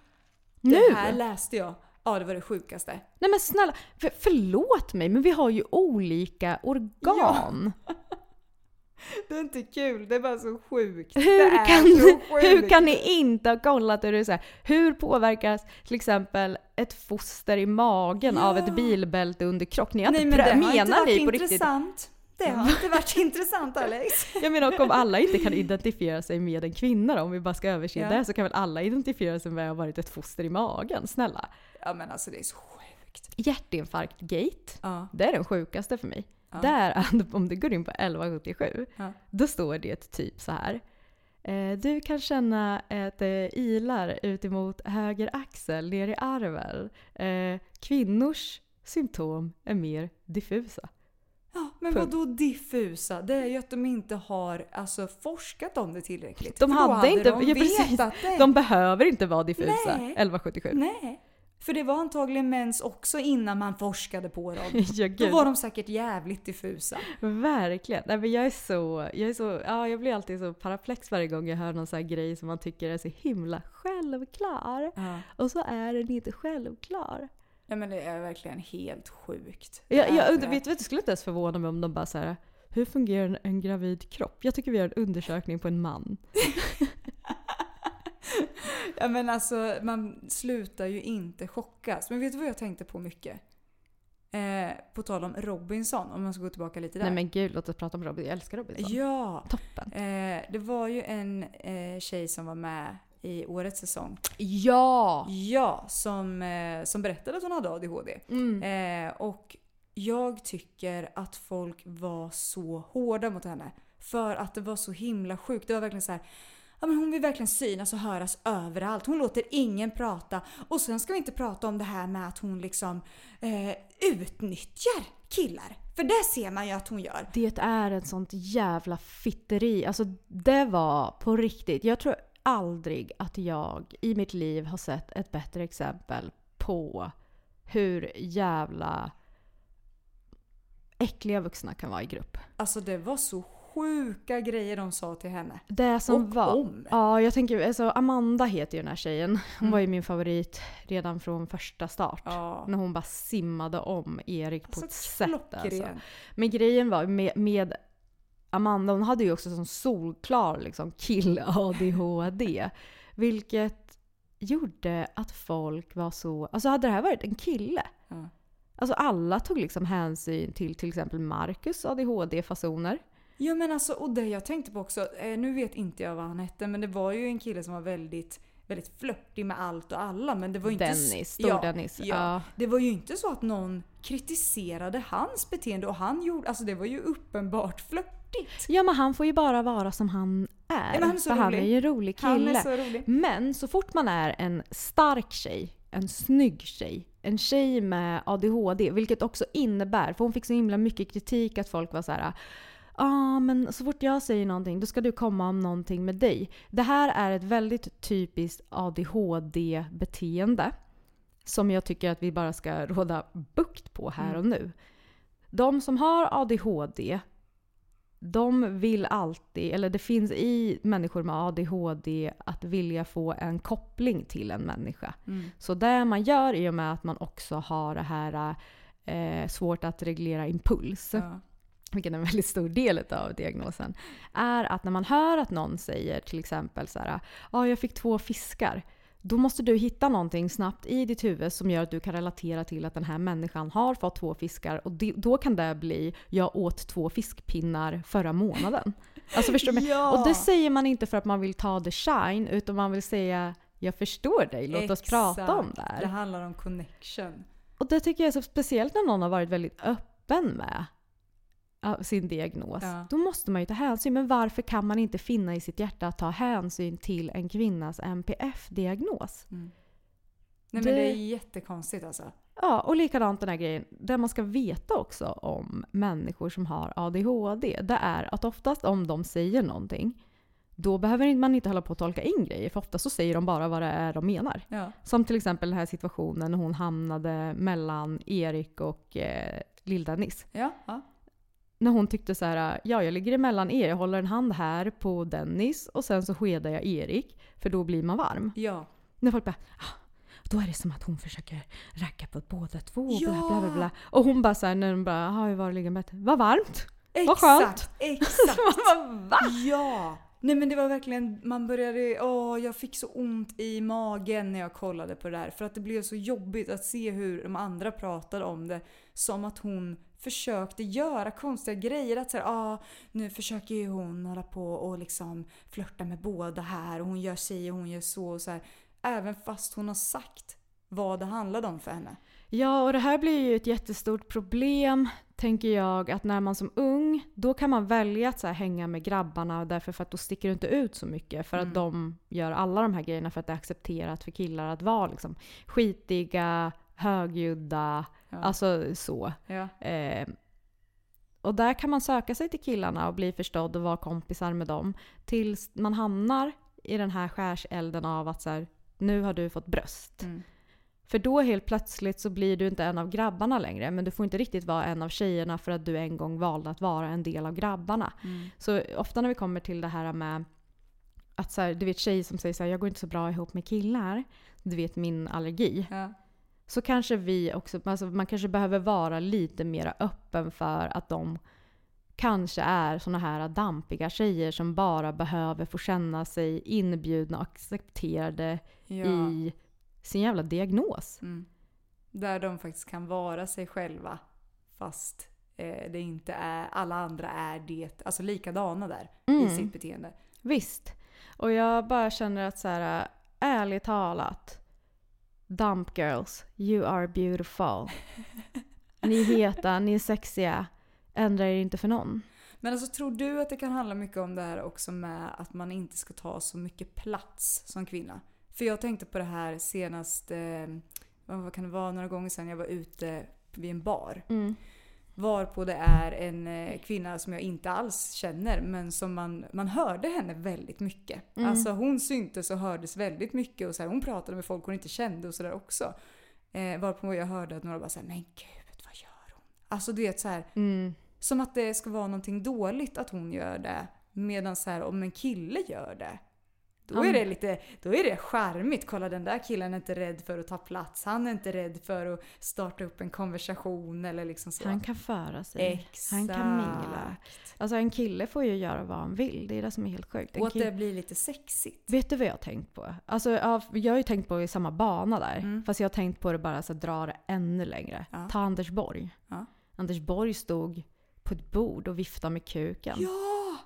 det Nu! här läste jag. Ja, det var det sjukaste. Nej men snälla, för, förlåt mig men vi har ju olika organ. [laughs] Det är inte kul, det är bara så sjukt. det Hur kan, så sjukt. hur kan ni inte ha kollat hur det är så här, Hur påverkas till exempel ett foster i magen av Ja. ett bilbälte under krock? Ni har Nej inte men det har inte varit ni på riktigt? Det har inte varit intressant Alex. [laughs] Jag menar och om alla inte kan identifiera sig med en kvinna då, om vi bara ska överse Ja. det så kan väl alla identifiera sig med att ha varit ett foster i magen? Snälla. Ja men alltså det är så sjukt. Hjärtinfarkt-gate, Ja. det är den sjukaste för mig. Ja. Där, om du går in på 1177, Ja. då står det typ så här. Eh, Du kan känna att det ilar ut emot höger axel ner i arvel. Eh, Kvinnors symptom är mer diffusa. Ja, men Punkt. vadå diffusa? Det är ju att de inte har alltså, forskat om det tillräckligt. De då hade inte, de ja, precis, de behöver inte vara diffusa. Nej. 1177. Nej. För det var antagligen mens också innan man forskade på dem. [laughs] Ja, Då var de säkert jävligt diffusa. Verkligen. Nej, men jag är så, jag är så, ja jag blir alltid så paraplex varje gång jag hör någon sån här grej som man tycker är så himla självklar. Ja. Och så är den inte självklar. Ja men det är verkligen helt sjukt. Jag, jag, vet, vet, det skulle inte ens förvåna mig om de bara så här. Hur fungerar en, en gravid kropp? Jag tycker vi gör en undersökning på en man. [laughs] Ja men alltså man slutar ju inte chockas. Men vet du vad jag tänkte på mycket? Eh, på tal om Robinson, om man ska gå tillbaka lite där. Nej men gud, låt oss prata om Robin. Jag älskar Robinson. Ja! Toppen. Eh, det var ju en eh, tjej som var med i årets säsong. Ja! Ja, som, eh, som berättade att hon hade ADHD. Mm. Eh, och jag tycker att folk var så hårda mot henne. För att det var så himla sjukt. Det var verkligen så här. Ja, men hon vill verkligen synas och höras överallt. Hon låter ingen prata. Och sen ska vi inte prata om det här med att hon liksom eh, utnyttjar killar. För det ser man ju att hon gör. Det är ett sånt jävla fitteri. Alltså det var på riktigt. Jag tror aldrig att jag i mitt liv har sett ett bättre exempel på hur jävla äckliga vuxna kan vara i grupp. Alltså det var så sjuka grejer de sa till henne. Det som Och var... om. Ja, jag tänker, alltså Amanda heter ju den här tjejen. Hon Mm. var ju min favorit redan från första start. Ja. När hon bara simmade om Erik på Alltså ett sätt alltså. Men grejen var med, med Amanda, hon hade ju också sån solklar liksom kill-ADHD. Vilket gjorde att folk var så... Alltså hade det här varit en kille Ja. Alltså alla tog liksom hänsyn till till exempel Marcus ADHD-fasoner. Ja men alltså, och det jag tänkte på också, eh, nu vet inte jag vad han hette, men det var ju en kille som var väldigt, väldigt flörtig med allt och alla. Men det var ju inte... Dennis, Stor-Dennis. Ja, Ja. Det var ju inte så att någon kritiserade hans beteende och han gjorde, alltså det var ju uppenbart flörtigt. Ja men han får ju bara vara som han är. men han är så för han är rolig. ju en rolig kille. Så rolig. Men så fort man är en stark tjej, en snygg tjej, en tjej med ADHD, vilket också innebär, för hon fick så himla mycket kritik att folk var så här. Ja ah, men så fort jag säger någonting då ska du komma om någonting med dig. Det här är ett väldigt typiskt ADHD-beteende. Som jag tycker att vi bara ska råda bukt på här och nu. De som har ADHD de vill alltid, eller det finns i människor med ADHD att vilja få en koppling till en människa. Mm. Så det man gör i och med att man också har det här eh, svårt att reglera impuls, Ja. vilket är en väldigt stor del av diagnosen, är att när man hör att någon säger till exempel så här, ja jag fick två fiskar. Då måste du hitta någonting snabbt i ditt huvud som gör att du kan relatera till att den här människan har fått två fiskar och det, då kan det bli “jag åt två fiskpinnar förra månaden”. Alltså förstår du? [laughs] Ja. Och det säger man inte för att man vill ta the shine utan man vill säga “jag förstår dig, låt oss prata om det Det här”. handlar om connection. Och det tycker jag är så speciellt när någon har varit väldigt öppen med sin diagnos. Ja. Då måste man ju ta hänsyn. Men varför kan man inte finna i sitt hjärta att ta hänsyn till en kvinnas NPF-diagnos? Mm. Nej Det- men det är jättekonstigt alltså. Ja, och likadant den här grejen. Det man ska veta också om människor som har ADHD, det är att oftast om de säger någonting, då behöver man inte hålla på att tolka in grejer, för ofta så säger de bara vad det är de menar. Ja. Som till exempel den här situationen när hon hamnade mellan Erik och eh, Lill-Dennis. Ja, ja. När hon tyckte så här, ja jag ligger emellan er, jag håller en hand här på Dennis och sen så skedar jag Erik, för då blir man varm. ja. När folk bara ah, då är det som att hon försöker racka på båda två. Bla, Ja! bla, bla, bla. Och hon bara såhär, när de bara “Har vi varit ligga bättre?” Vad varmt! Vad Exakt, skönt. exakt. [laughs] Va? Ja! Nej men det var verkligen, man började, åh jag fick så ont i magen när jag kollade på det där. För att det blev så jobbigt att se hur de andra pratade om det. Som att hon försökte göra konstiga grejer. Att säga, ah, nu försöker ju hon hålla på och liksom flörta med båda här. Och hon gör si och hon gör så. Och så här. Även fast hon har sagt vad det handlade om för henne. Ja, och det här blir ju ett jättestort problem, tänker jag, att när man som ung, då kan man välja att så här, hänga med grabbarna därför för att då sticker du inte ut så mycket. För Mm. att de gör alla de här grejerna för att det är accepterat för killar att vara liksom skitiga, högljudda, Ja. alltså så. Ja. Eh, och där kan man söka sig till killarna och bli förstådd och vara kompisar med dem. Tills man hamnar i den här skärselden av att så här, nu har du fått bröst. Mm. För då helt plötsligt så blir du inte en av grabbarna längre. Men du får inte riktigt vara en av tjejerna för att du en gång valde att vara en del av grabbarna. Mm. Så ofta när vi kommer till det här med att så här, du vet tjejer som säger så här, jag går inte så bra ihop med killar. Du vet min allergi. Ja. Så kanske vi också, alltså man kanske behöver vara lite mer öppen för att de kanske är såna här dampiga tjejer som bara behöver få känna sig inbjudna och accepterade Ja. i sin jävla diagnos. Mm. Där de faktiskt kan vara sig själva fast eh, det inte är, alla andra är det, alltså likadana där i Mm. sitt beteende. Visst. Och jag bara känner att så här, ärligt talat. Dump girls, you are beautiful. Ni är heta, ni är sexiga. Ändra er inte för någon. Men alltså tror du att det kan handla mycket om det här också med att man inte ska ta så mycket plats som kvinna? För jag tänkte på det här senast, eh, vad vad kan det vara, några gånger sedan jag var ute vid en bar. Mm. Varpå det är en eh, kvinna som jag inte alls känner men som man, man hörde henne väldigt mycket. Mm. Alltså hon syntes och hördes väldigt mycket och så här, hon pratade med folk hon inte kände och sådär också. Eh, varpå jag hörde att några bara såhär, men gud vad gör hon? Alltså du vet så här, Mm. som att det ska vara någonting dåligt att hon gör det. Medan så här, om en kille gör det, då är det lite då är det charmigt. Kolla den där killen är inte rädd för att ta plats. Han är inte rädd för att starta upp en konversation eller liksom så. Han kan föra sig. Exakt. Han kan mingla. Alltså en kille får ju göra vad han vill. Det är det som är helt sjukt. En Och att kille- det blir lite sexigt. Vet du vad jag har tänkt på? Alltså, ja, jag har ju tänkt på i samma bana där. Mm. Fast jag har tänkt på det bara så att dra det ännu längre. Ja. Ta Anders Borg. Ja. Anders Borg stod på ett bord och viftade med kuken. Ja!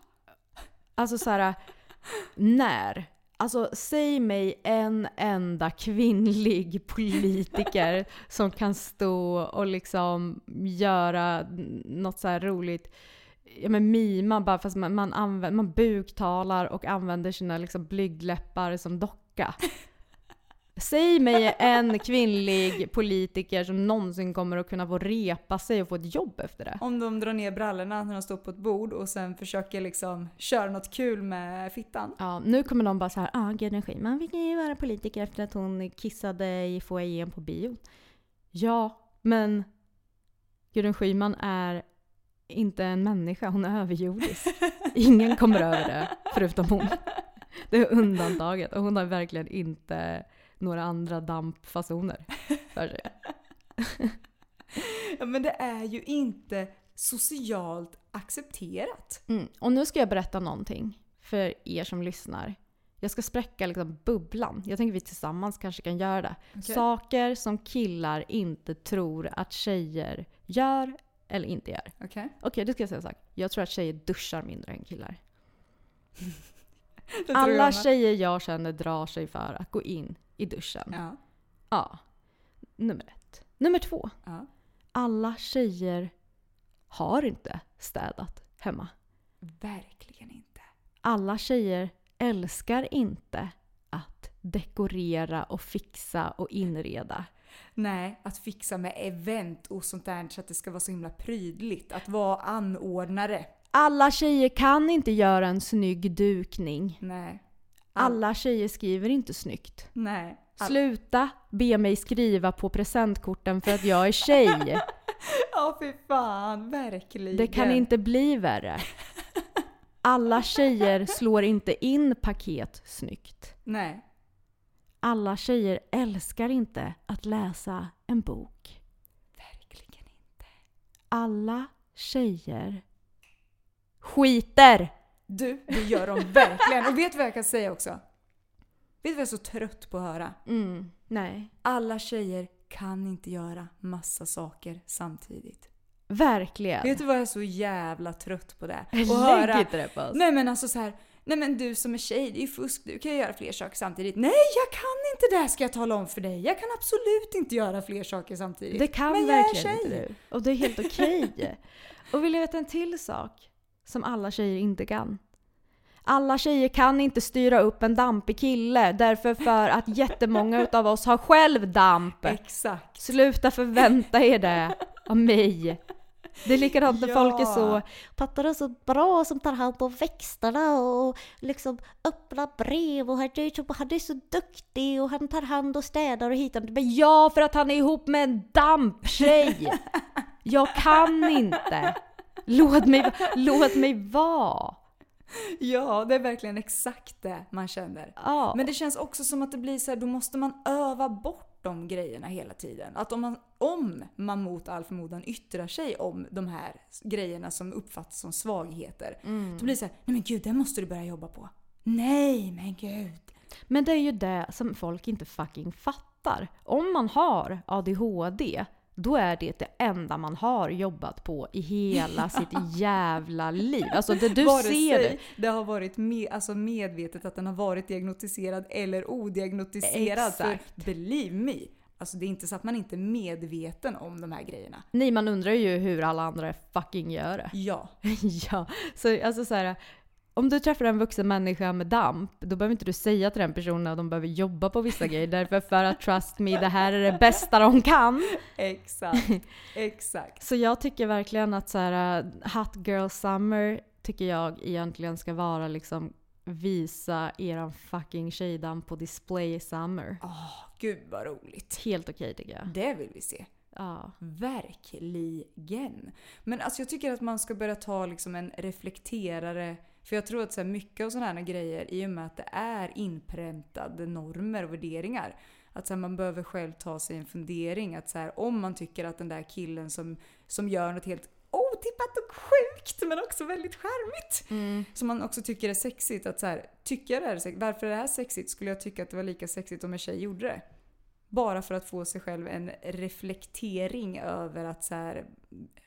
Alltså så här, [laughs] när? Alltså säg mig en enda kvinnlig [laughs] politiker som kan stå och liksom göra något så här roligt. Ja men mima bara fast man, man, använder, man buktalar och använder sina liksom blygdläppar som docka. [laughs] Säg mig en kvinnlig politiker som någonsin kommer att kunna få repa sig och få ett jobb efter det. Om de drar ner brallorna när de står på ett bord och sen försöker liksom köra något kul med fittan. Ja, nu kommer de bara så här, ja ah, Gudrun Schyman fick ju vara politiker efter att hon kissade i foajén på bio. Ja, men Gudrun Schyman är inte en människa, hon är överjordisk. [laughs] Ingen kommer över det, förutom hon. Det är undantaget och hon har verkligen inte några andra dampfasoner. [laughs] [laughs] Ja, men det är ju inte socialt accepterat. Mm. Och nu ska jag berätta någonting för er som lyssnar. Jag ska spräcka liksom bubblan. Jag tänker vi tillsammans kanske kan göra det. Okej. Saker som killar inte tror att tjejer gör eller inte gör. Okej? Okej, det ska jag säga en sak. Jag tror att tjejer duschar mindre än killar. [laughs] Alla tjejer jag känner drar sig för att gå in i duschen. Ja. Ja. Nummer ett. Nummer två. ja. Alla tjejer har inte städat hemma. Verkligen inte. Alla tjejer älskar inte att dekorera och fixa och inreda. Nej, att fixa med event och sånt där så att det ska vara så himla prydligt. Att vara anordnare. Alla tjejer kan inte göra en snygg dukning. Nej. Alla tjejer skriver inte snyggt. Nej. All- Sluta be mig skriva på presentkorten för att jag är tjej. [laughs] Ja, fy fan. Verkligen. Det kan inte bli värre. Alla tjejer slår inte in paket snyggt. Nej. Alla tjejer älskar inte att läsa en bok. Verkligen inte. Alla tjejer skiter. Du, det gör de verkligen. Och vet du vad jag kan säga också? Vet du vad jag är så trött på att höra? Mm, nej. Alla tjejer kan inte göra massa saker samtidigt. Verkligen. Vet du vad jag är så jävla trött på det? Lägg Att höra. inte det på oss. Nej men alltså så här. Nej men du som är tjej, det är ju fusk. Du kan ju göra fler saker samtidigt. Nej, jag kan inte det ska jag tala om för dig. Jag kan absolut inte göra fler saker samtidigt. Det kan men jag är verkligen inte tjej. du. Och det är helt okej. [laughs] och vill du veta en till sak som alla tjejer inte kan? Alla tjejer kan inte styra upp en dampig kille därför för att jättemånga [laughs] utav oss har själv damp. Exakt. Sluta förvänta er det av mig. Det är likadant när Ja. folk är så Pappa är så bra som tar hand om växterna och liksom öppnar brev och han är, så, han är så duktig och han tar hand och städar och hittar. Men ja, för att han är ihop med en damptjej! [laughs] Jag kan inte! Låt mig, låt mig vara! Ja, det är verkligen exakt det man känner. Ja. Men det känns också som att det blir så här, då måste man öva bort de grejerna hela tiden. Att om man, om man mot all förmodan yttrar sig om de här grejerna som uppfattas som svagheter. Då blir det så här, nej men gud, det måste du börja jobba på. Nej, men gud. Men det är ju det som folk inte fucking fattar. Om man har ADHD, då är det det enda man har jobbat på i hela sitt [laughs] jävla liv. Alltså det du Vare ser sig det. det har varit med, alltså medvetet att den har varit diagnostiserad eller odiagnostiserad. Exakt. För believe me, alltså det är inte så att man inte är medveten om de här grejerna. Nej, man undrar ju hur alla andra fucking gör det. Ja. [laughs] ja, så alltså så här. Om du träffar en vuxen människa med damp, då behöver inte du säga till den personen att de behöver jobba på vissa grejer. Därför för att trust me, det här är det bästa de kan. Exakt. Exakt. Så jag tycker verkligen att så här, uh, Hot Girl Summer tycker jag egentligen ska vara liksom visa eran fucking tjejdamp på display summer. Åh, gud vad roligt. Helt okej tycker jag. Det vill vi se. Ja. Verkligen. Men alltså jag tycker att man ska börja ta liksom en reflekterare. För jag tror att så här mycket av sådana här grejer, i och med att det är inpräntade normer och värderingar. Att så här, man behöver själv ta sig en fundering. Att så här, om man tycker att den där killen som, som gör något helt otippat och sjukt men också väldigt charmigt. Som man också tycker är sexigt. Att så här, tycker jag det här är sexigt? Varför är det här sexigt? Skulle jag tycka att det var lika sexigt om en tjej gjorde det? Bara för att få sig själv en reflektering över att så här,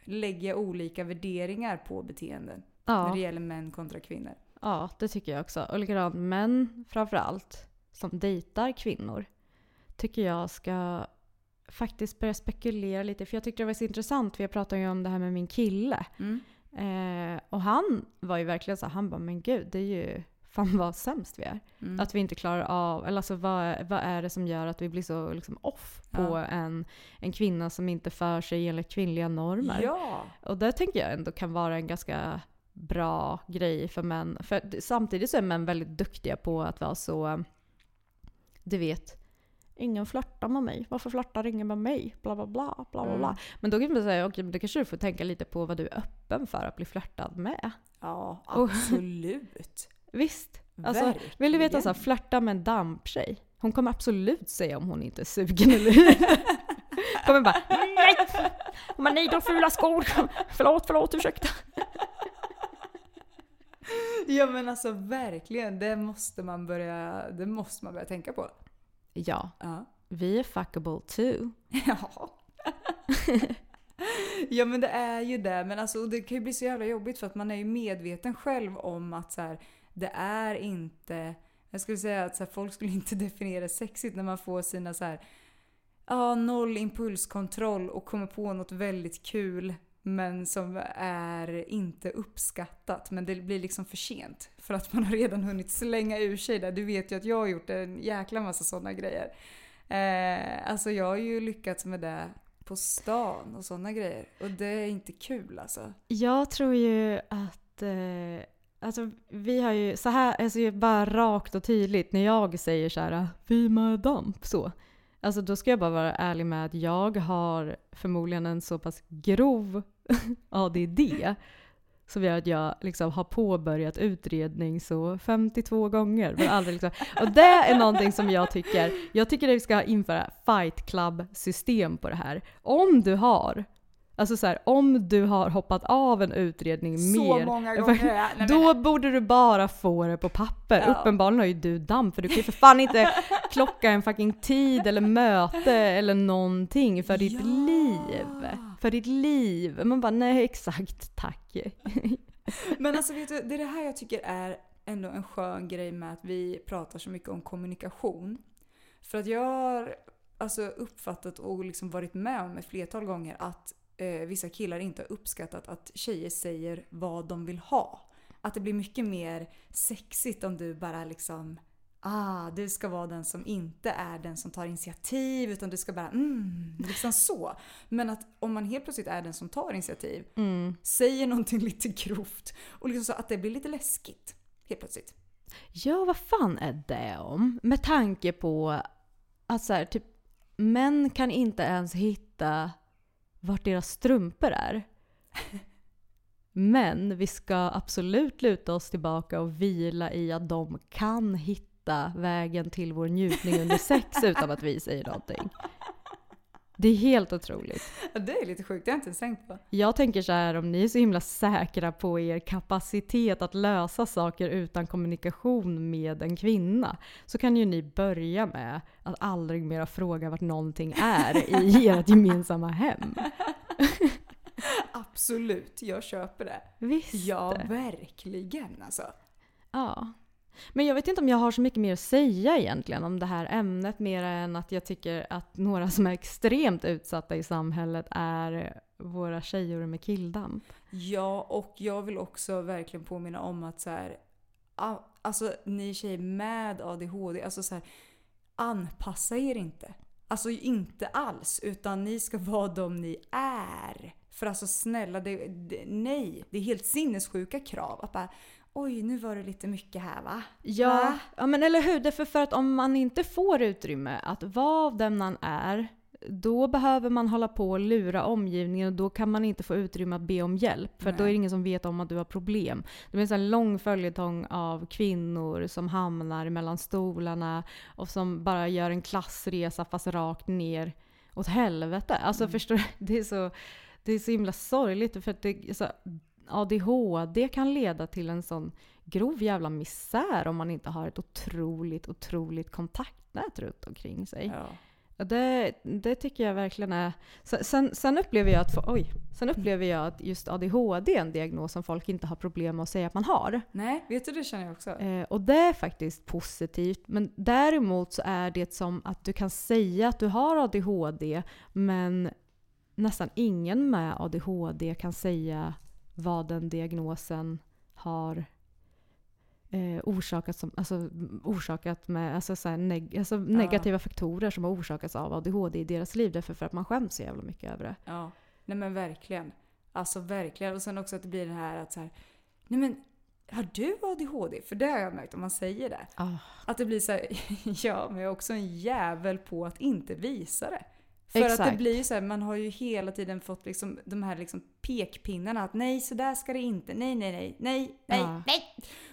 lägga olika värderingar på beteenden. När det Ja, gäller män kontra kvinnor. ja, det tycker jag också. Och likadant män framförallt som dejtar kvinnor tycker jag ska faktiskt börja spekulera lite. För jag tyckte det var så intressant, för jag pratade ju om det här med min kille. Mm. Eh, och han var ju verkligen så han bara men gud det är ju fan vad sämst vi är. Mm. Att vi inte klarar av, eller alltså vad, vad är det som gör att vi blir så liksom off på Ja. en, en kvinna som inte för sig enligt kvinnliga normer. Ja! Och det tänker jag ändå kan vara en ganska bra grej för män. För samtidigt så är män väldigt duktiga på att vara så, du vet, ingen flörtar med mig. Varför flörtar ingen med mig? Bla bla bla. bla, bla, bla. Mm. Men då kan man säga, okej, men då kanske du får tänka lite på vad du är öppen för att bli flörtad med. Ja, absolut. [laughs] Visst. Alltså, vill du veta så här, flörta med en damptjej. Hon kommer absolut säga om hon inte är sugen eller [laughs] kommer bara nej! Men nej, de fula skor. Förlåt, förlåt, ursäkta. Ja men alltså verkligen, det måste man börja, det måste man börja tänka på. Ja, Ja. vi är fuckable too. [laughs] Ja. ja men det är ju det. Men alltså det kan ju bli så jävla jobbigt för att man är ju medveten själv om att så här, det är inte... Jag skulle säga att så här, folk skulle inte [laughs] definiera sexigt när man får sina så här... Ja, noll impulskontroll och kommer på något väldigt kul men som är inte uppskattat. Men det blir liksom för sent. För att man har redan hunnit slänga ur sig det. Du vet ju att jag har gjort en jäkla massa sådana grejer. Eh, alltså jag har ju lyckats med det på stan och sådana grejer. Och det är inte kul alltså. Jag tror ju att eh, Alltså vi har ju så här, alltså bara rakt och tydligt när jag säger så här ah, vi med damp så. Alltså då ska jag bara vara ärlig med att jag har förmodligen en så pass grov ADD som gör att jag liksom har påbörjat utredning så 52 gånger. Men aldrig liksom. Och det är någonting som jag tycker, jag tycker att vi ska införa fight club system på det här. Om du har Alltså så här, om du har hoppat av en utredning Så mer många [laughs] gånger. Men- då borde du bara få det på papper. Ja. Uppenbarligen har ju du damm för du kan ju för fan inte [laughs] klocka en fucking tid eller möte eller någonting för ditt Ja. liv. För ditt liv. Man bara nej exakt, tack. [laughs] Men alltså vet du, det är det här jag tycker är ändå en skön grej med att vi pratar så mycket om kommunikation. För att jag har alltså uppfattat och liksom varit med om ett flertal gånger att eh, vissa killar inte har uppskattat att tjejer säger vad de vill ha. Att det blir mycket mer sexigt om du bara liksom Ah, du ska vara den som inte är den som tar initiativ utan du ska bara mm, liksom så. Men att om man helt plötsligt är den som tar initiativ, säger någonting [laughs] lite grovt och liksom så att det blir lite läskigt helt plötsligt. Ja, vad fan är det om? Med tanke på att så här, typ, män kan inte ens hitta vart deras strumpor är. Men vi ska absolut luta oss tillbaka och vila i att de kan hitta vägen till vår njutning under sex utan att vi säger någonting. Det är helt otroligt. Ja, det är lite sjukt, det har jag inte ens tänkt på. Jag tänker så här, om ni är så himla säkra på er kapacitet att lösa saker utan kommunikation med en kvinna, så kan ju ni börja med att aldrig mera fråga vart någonting är i [laughs] ert gemensamma hem. [laughs] Absolut, jag köper det. Visst. Ja, verkligen alltså. Ja. Men jag vet inte om jag har så mycket mer att säga egentligen om det här ämnet, mer än att jag tycker att några som är extremt utsatta i samhället är våra tjejor med killdamp. Ja, och jag vill också verkligen påminna om att så här, alltså ni tjejer med ADHD, alltså så här, anpassa er inte. Alltså inte alls, utan ni ska vara de ni är. För alltså snälla, det, det, nej, det är helt sinnessjuka krav. Att bara, oj nu var det lite mycket här va? Ja, Va? ja men eller hur? Därför för att om man inte får utrymme att vara den man är, då behöver man hålla på och lura omgivningen och då kan man inte få utrymme att be om hjälp. För då är det ingen som vet om att du har problem. Det finns en lång följetong av kvinnor som hamnar mellan stolarna och som bara gör en klassresa fast rakt ner åt helvete. Alltså förstår du? Det är så, det är så himla sorgligt för att det, så, ADHD kan leda till en sån grov jävla misär om man inte har ett otroligt, otroligt kontaktnät runt omkring sig. Ja. Det, det tycker jag verkligen är... Sen, sen, upplever jag att, oj, sen upplever jag att just ADHD är en diagnos som folk inte har problem med att säga att man har. Nej, vet du det känner jag också. Eh, och det är faktiskt positivt. Men däremot så är det som att du kan säga att du har ADHD men nästan ingen med ADHD kan säga vad den diagnosen har eh, orsakat, som, alltså, orsakat med alltså, så neg- alltså, negativa faktorer som har orsakats av ADHD i deras liv. Därför för att man skäms så jävla mycket över det. Ja, nej men verkligen. Alltså verkligen. Och sen också att det blir det här att så här, nej men har du ADHD? För det har jag märkt om man säger det. Ah. Att det blir så här, [laughs] ja men jag är också en jävel på att inte visa det. För att Exakt. det blir så här, man har ju hela tiden fått liksom de här liksom pekpinnarna att nej så där ska det inte, nej nej nej, nej, nej, Ja. nej.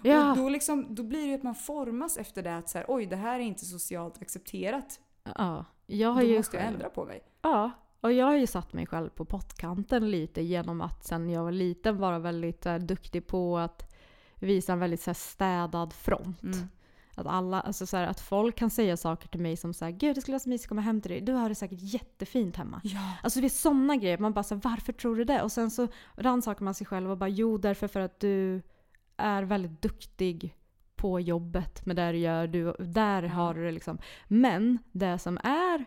Ja. Och då, liksom, då blir det ju att man formas efter det att så här, oj det här är inte socialt accepterat. Ja, jag har Då ju måste jag själv- ändra på mig. Ja, och jag har ju satt mig själv på pottkanten lite genom att sen jag var liten vara väldigt eh, duktig på att visa en väldigt så här, städad front. Mm. Att, alla, alltså, så här, att folk kan säga saker till mig som säger Gud det skulle vara så mysigt att komma hem till dig. Du har det säkert jättefint hemma. Ja. Alltså det är sådana grejer. Man bara så här, varför tror du det? Och sen så rannsakar man sig själv och bara jo därför för att du är väldigt duktig på jobbet med det du gör. Du, där har du det liksom. Men det som är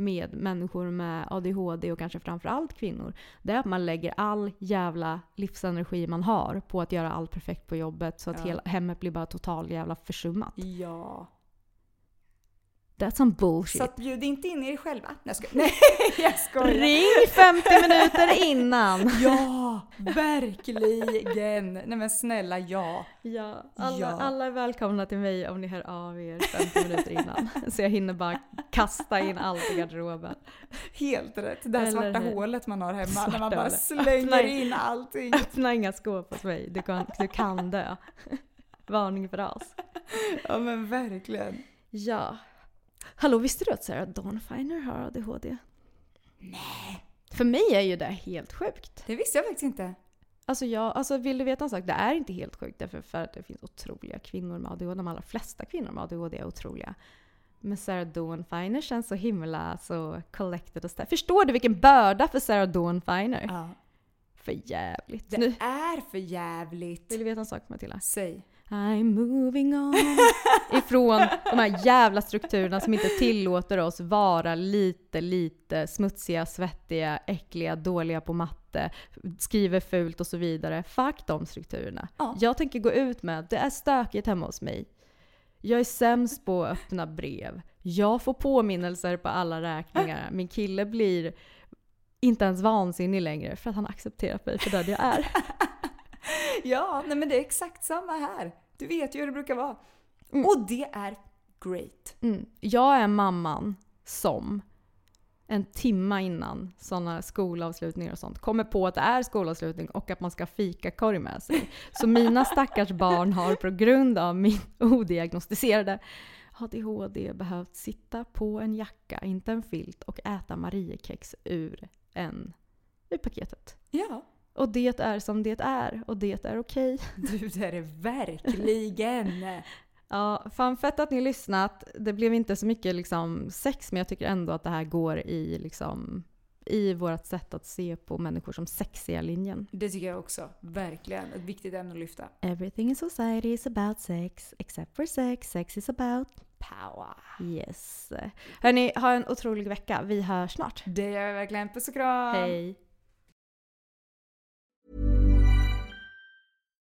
med människor med ADHD och kanske framförallt kvinnor. Det är att man lägger all jävla livsenergi man har på att göra allt perfekt på jobbet så att Ja. hela hemmet blir bara total jävla försummat. Ja. That's some bullshit. Så att bjud inte in er själva. Nej jag. [laughs] Nej jag skojar. Ring 50 minuter innan! [laughs] Ja, verkligen. Nej men snälla ja. Ja, alla, Ja. alla är välkomna till mig om ni hör av er 50 minuter innan. [laughs] Så jag hinner bara kasta in allt i garderoben. Helt rätt. Det Eller svarta hur? hålet man har hemma Svarta när man bara hålet. slänger Öppna- in allting. Öppna inga skåp hos mig, du kan, du kan dö. Varning för oss. Ja men verkligen. Ja. Hallå, visste du att Sarah Dawn Finer har ADHD? Nej. För mig är ju det helt sjukt. Det visste jag faktiskt inte. Alltså, jag, alltså vill du veta en sak? Det är inte helt sjukt därför för att det finns otroliga kvinnor med ADHD. De allra flesta kvinnor med ADHD är otroliga. Men Sarah Dawn Finer känns så himla så collected och stark. Förstår du vilken börda för Sarah Dawn Finer? Ja. För jävligt. Det Nu, är för jävligt. vill du veta en sak Matilda? Säg. I'm moving on. [laughs] Ifrån de här jävla strukturerna som inte tillåter oss vara lite, lite smutsiga, svettiga, äckliga, dåliga på matte, skriver fult och så vidare. Fuck de strukturerna. Ja. Jag tänker gå ut med att det är stökigt hemma hos mig. Jag är sämst på att öppna brev. Jag får påminnelser på alla räkningar. Min kille blir inte ens vansinnig längre för att han accepterat mig för den jag är. [laughs] [laughs] Ja, nej men det är exakt samma här. Du vet ju hur det brukar vara. Mm. Och det är great. Mm. Jag är mamman som en timma innan sådana skolavslutningar och sånt kommer på att det är skolavslutning och att man ska ha fikakorg med sig. Så mina stackars barn har på grund av min odiagnostiserade ADHD behövt sitta på en jacka, inte en filt, och äta Mariekex ur, en, ur paketet. Ja, Och det är som det är och det är okej. [laughs] du det är det verkligen. [laughs] Ja, fan fett att ni lyssnat. Det blev inte så mycket liksom sex, men jag tycker ändå att det här går i, liksom, i vårt sätt att se på människor som sexiga linjen. Det tycker jag också. Verkligen. Ett viktigt ämne att lyfta. Everything in society is about sex, except for sex. Sex is about Power. yes. Hörni, ha en otrolig vecka. Vi hörs snart. Det gör jag verkligen. Puss och kram. Hej!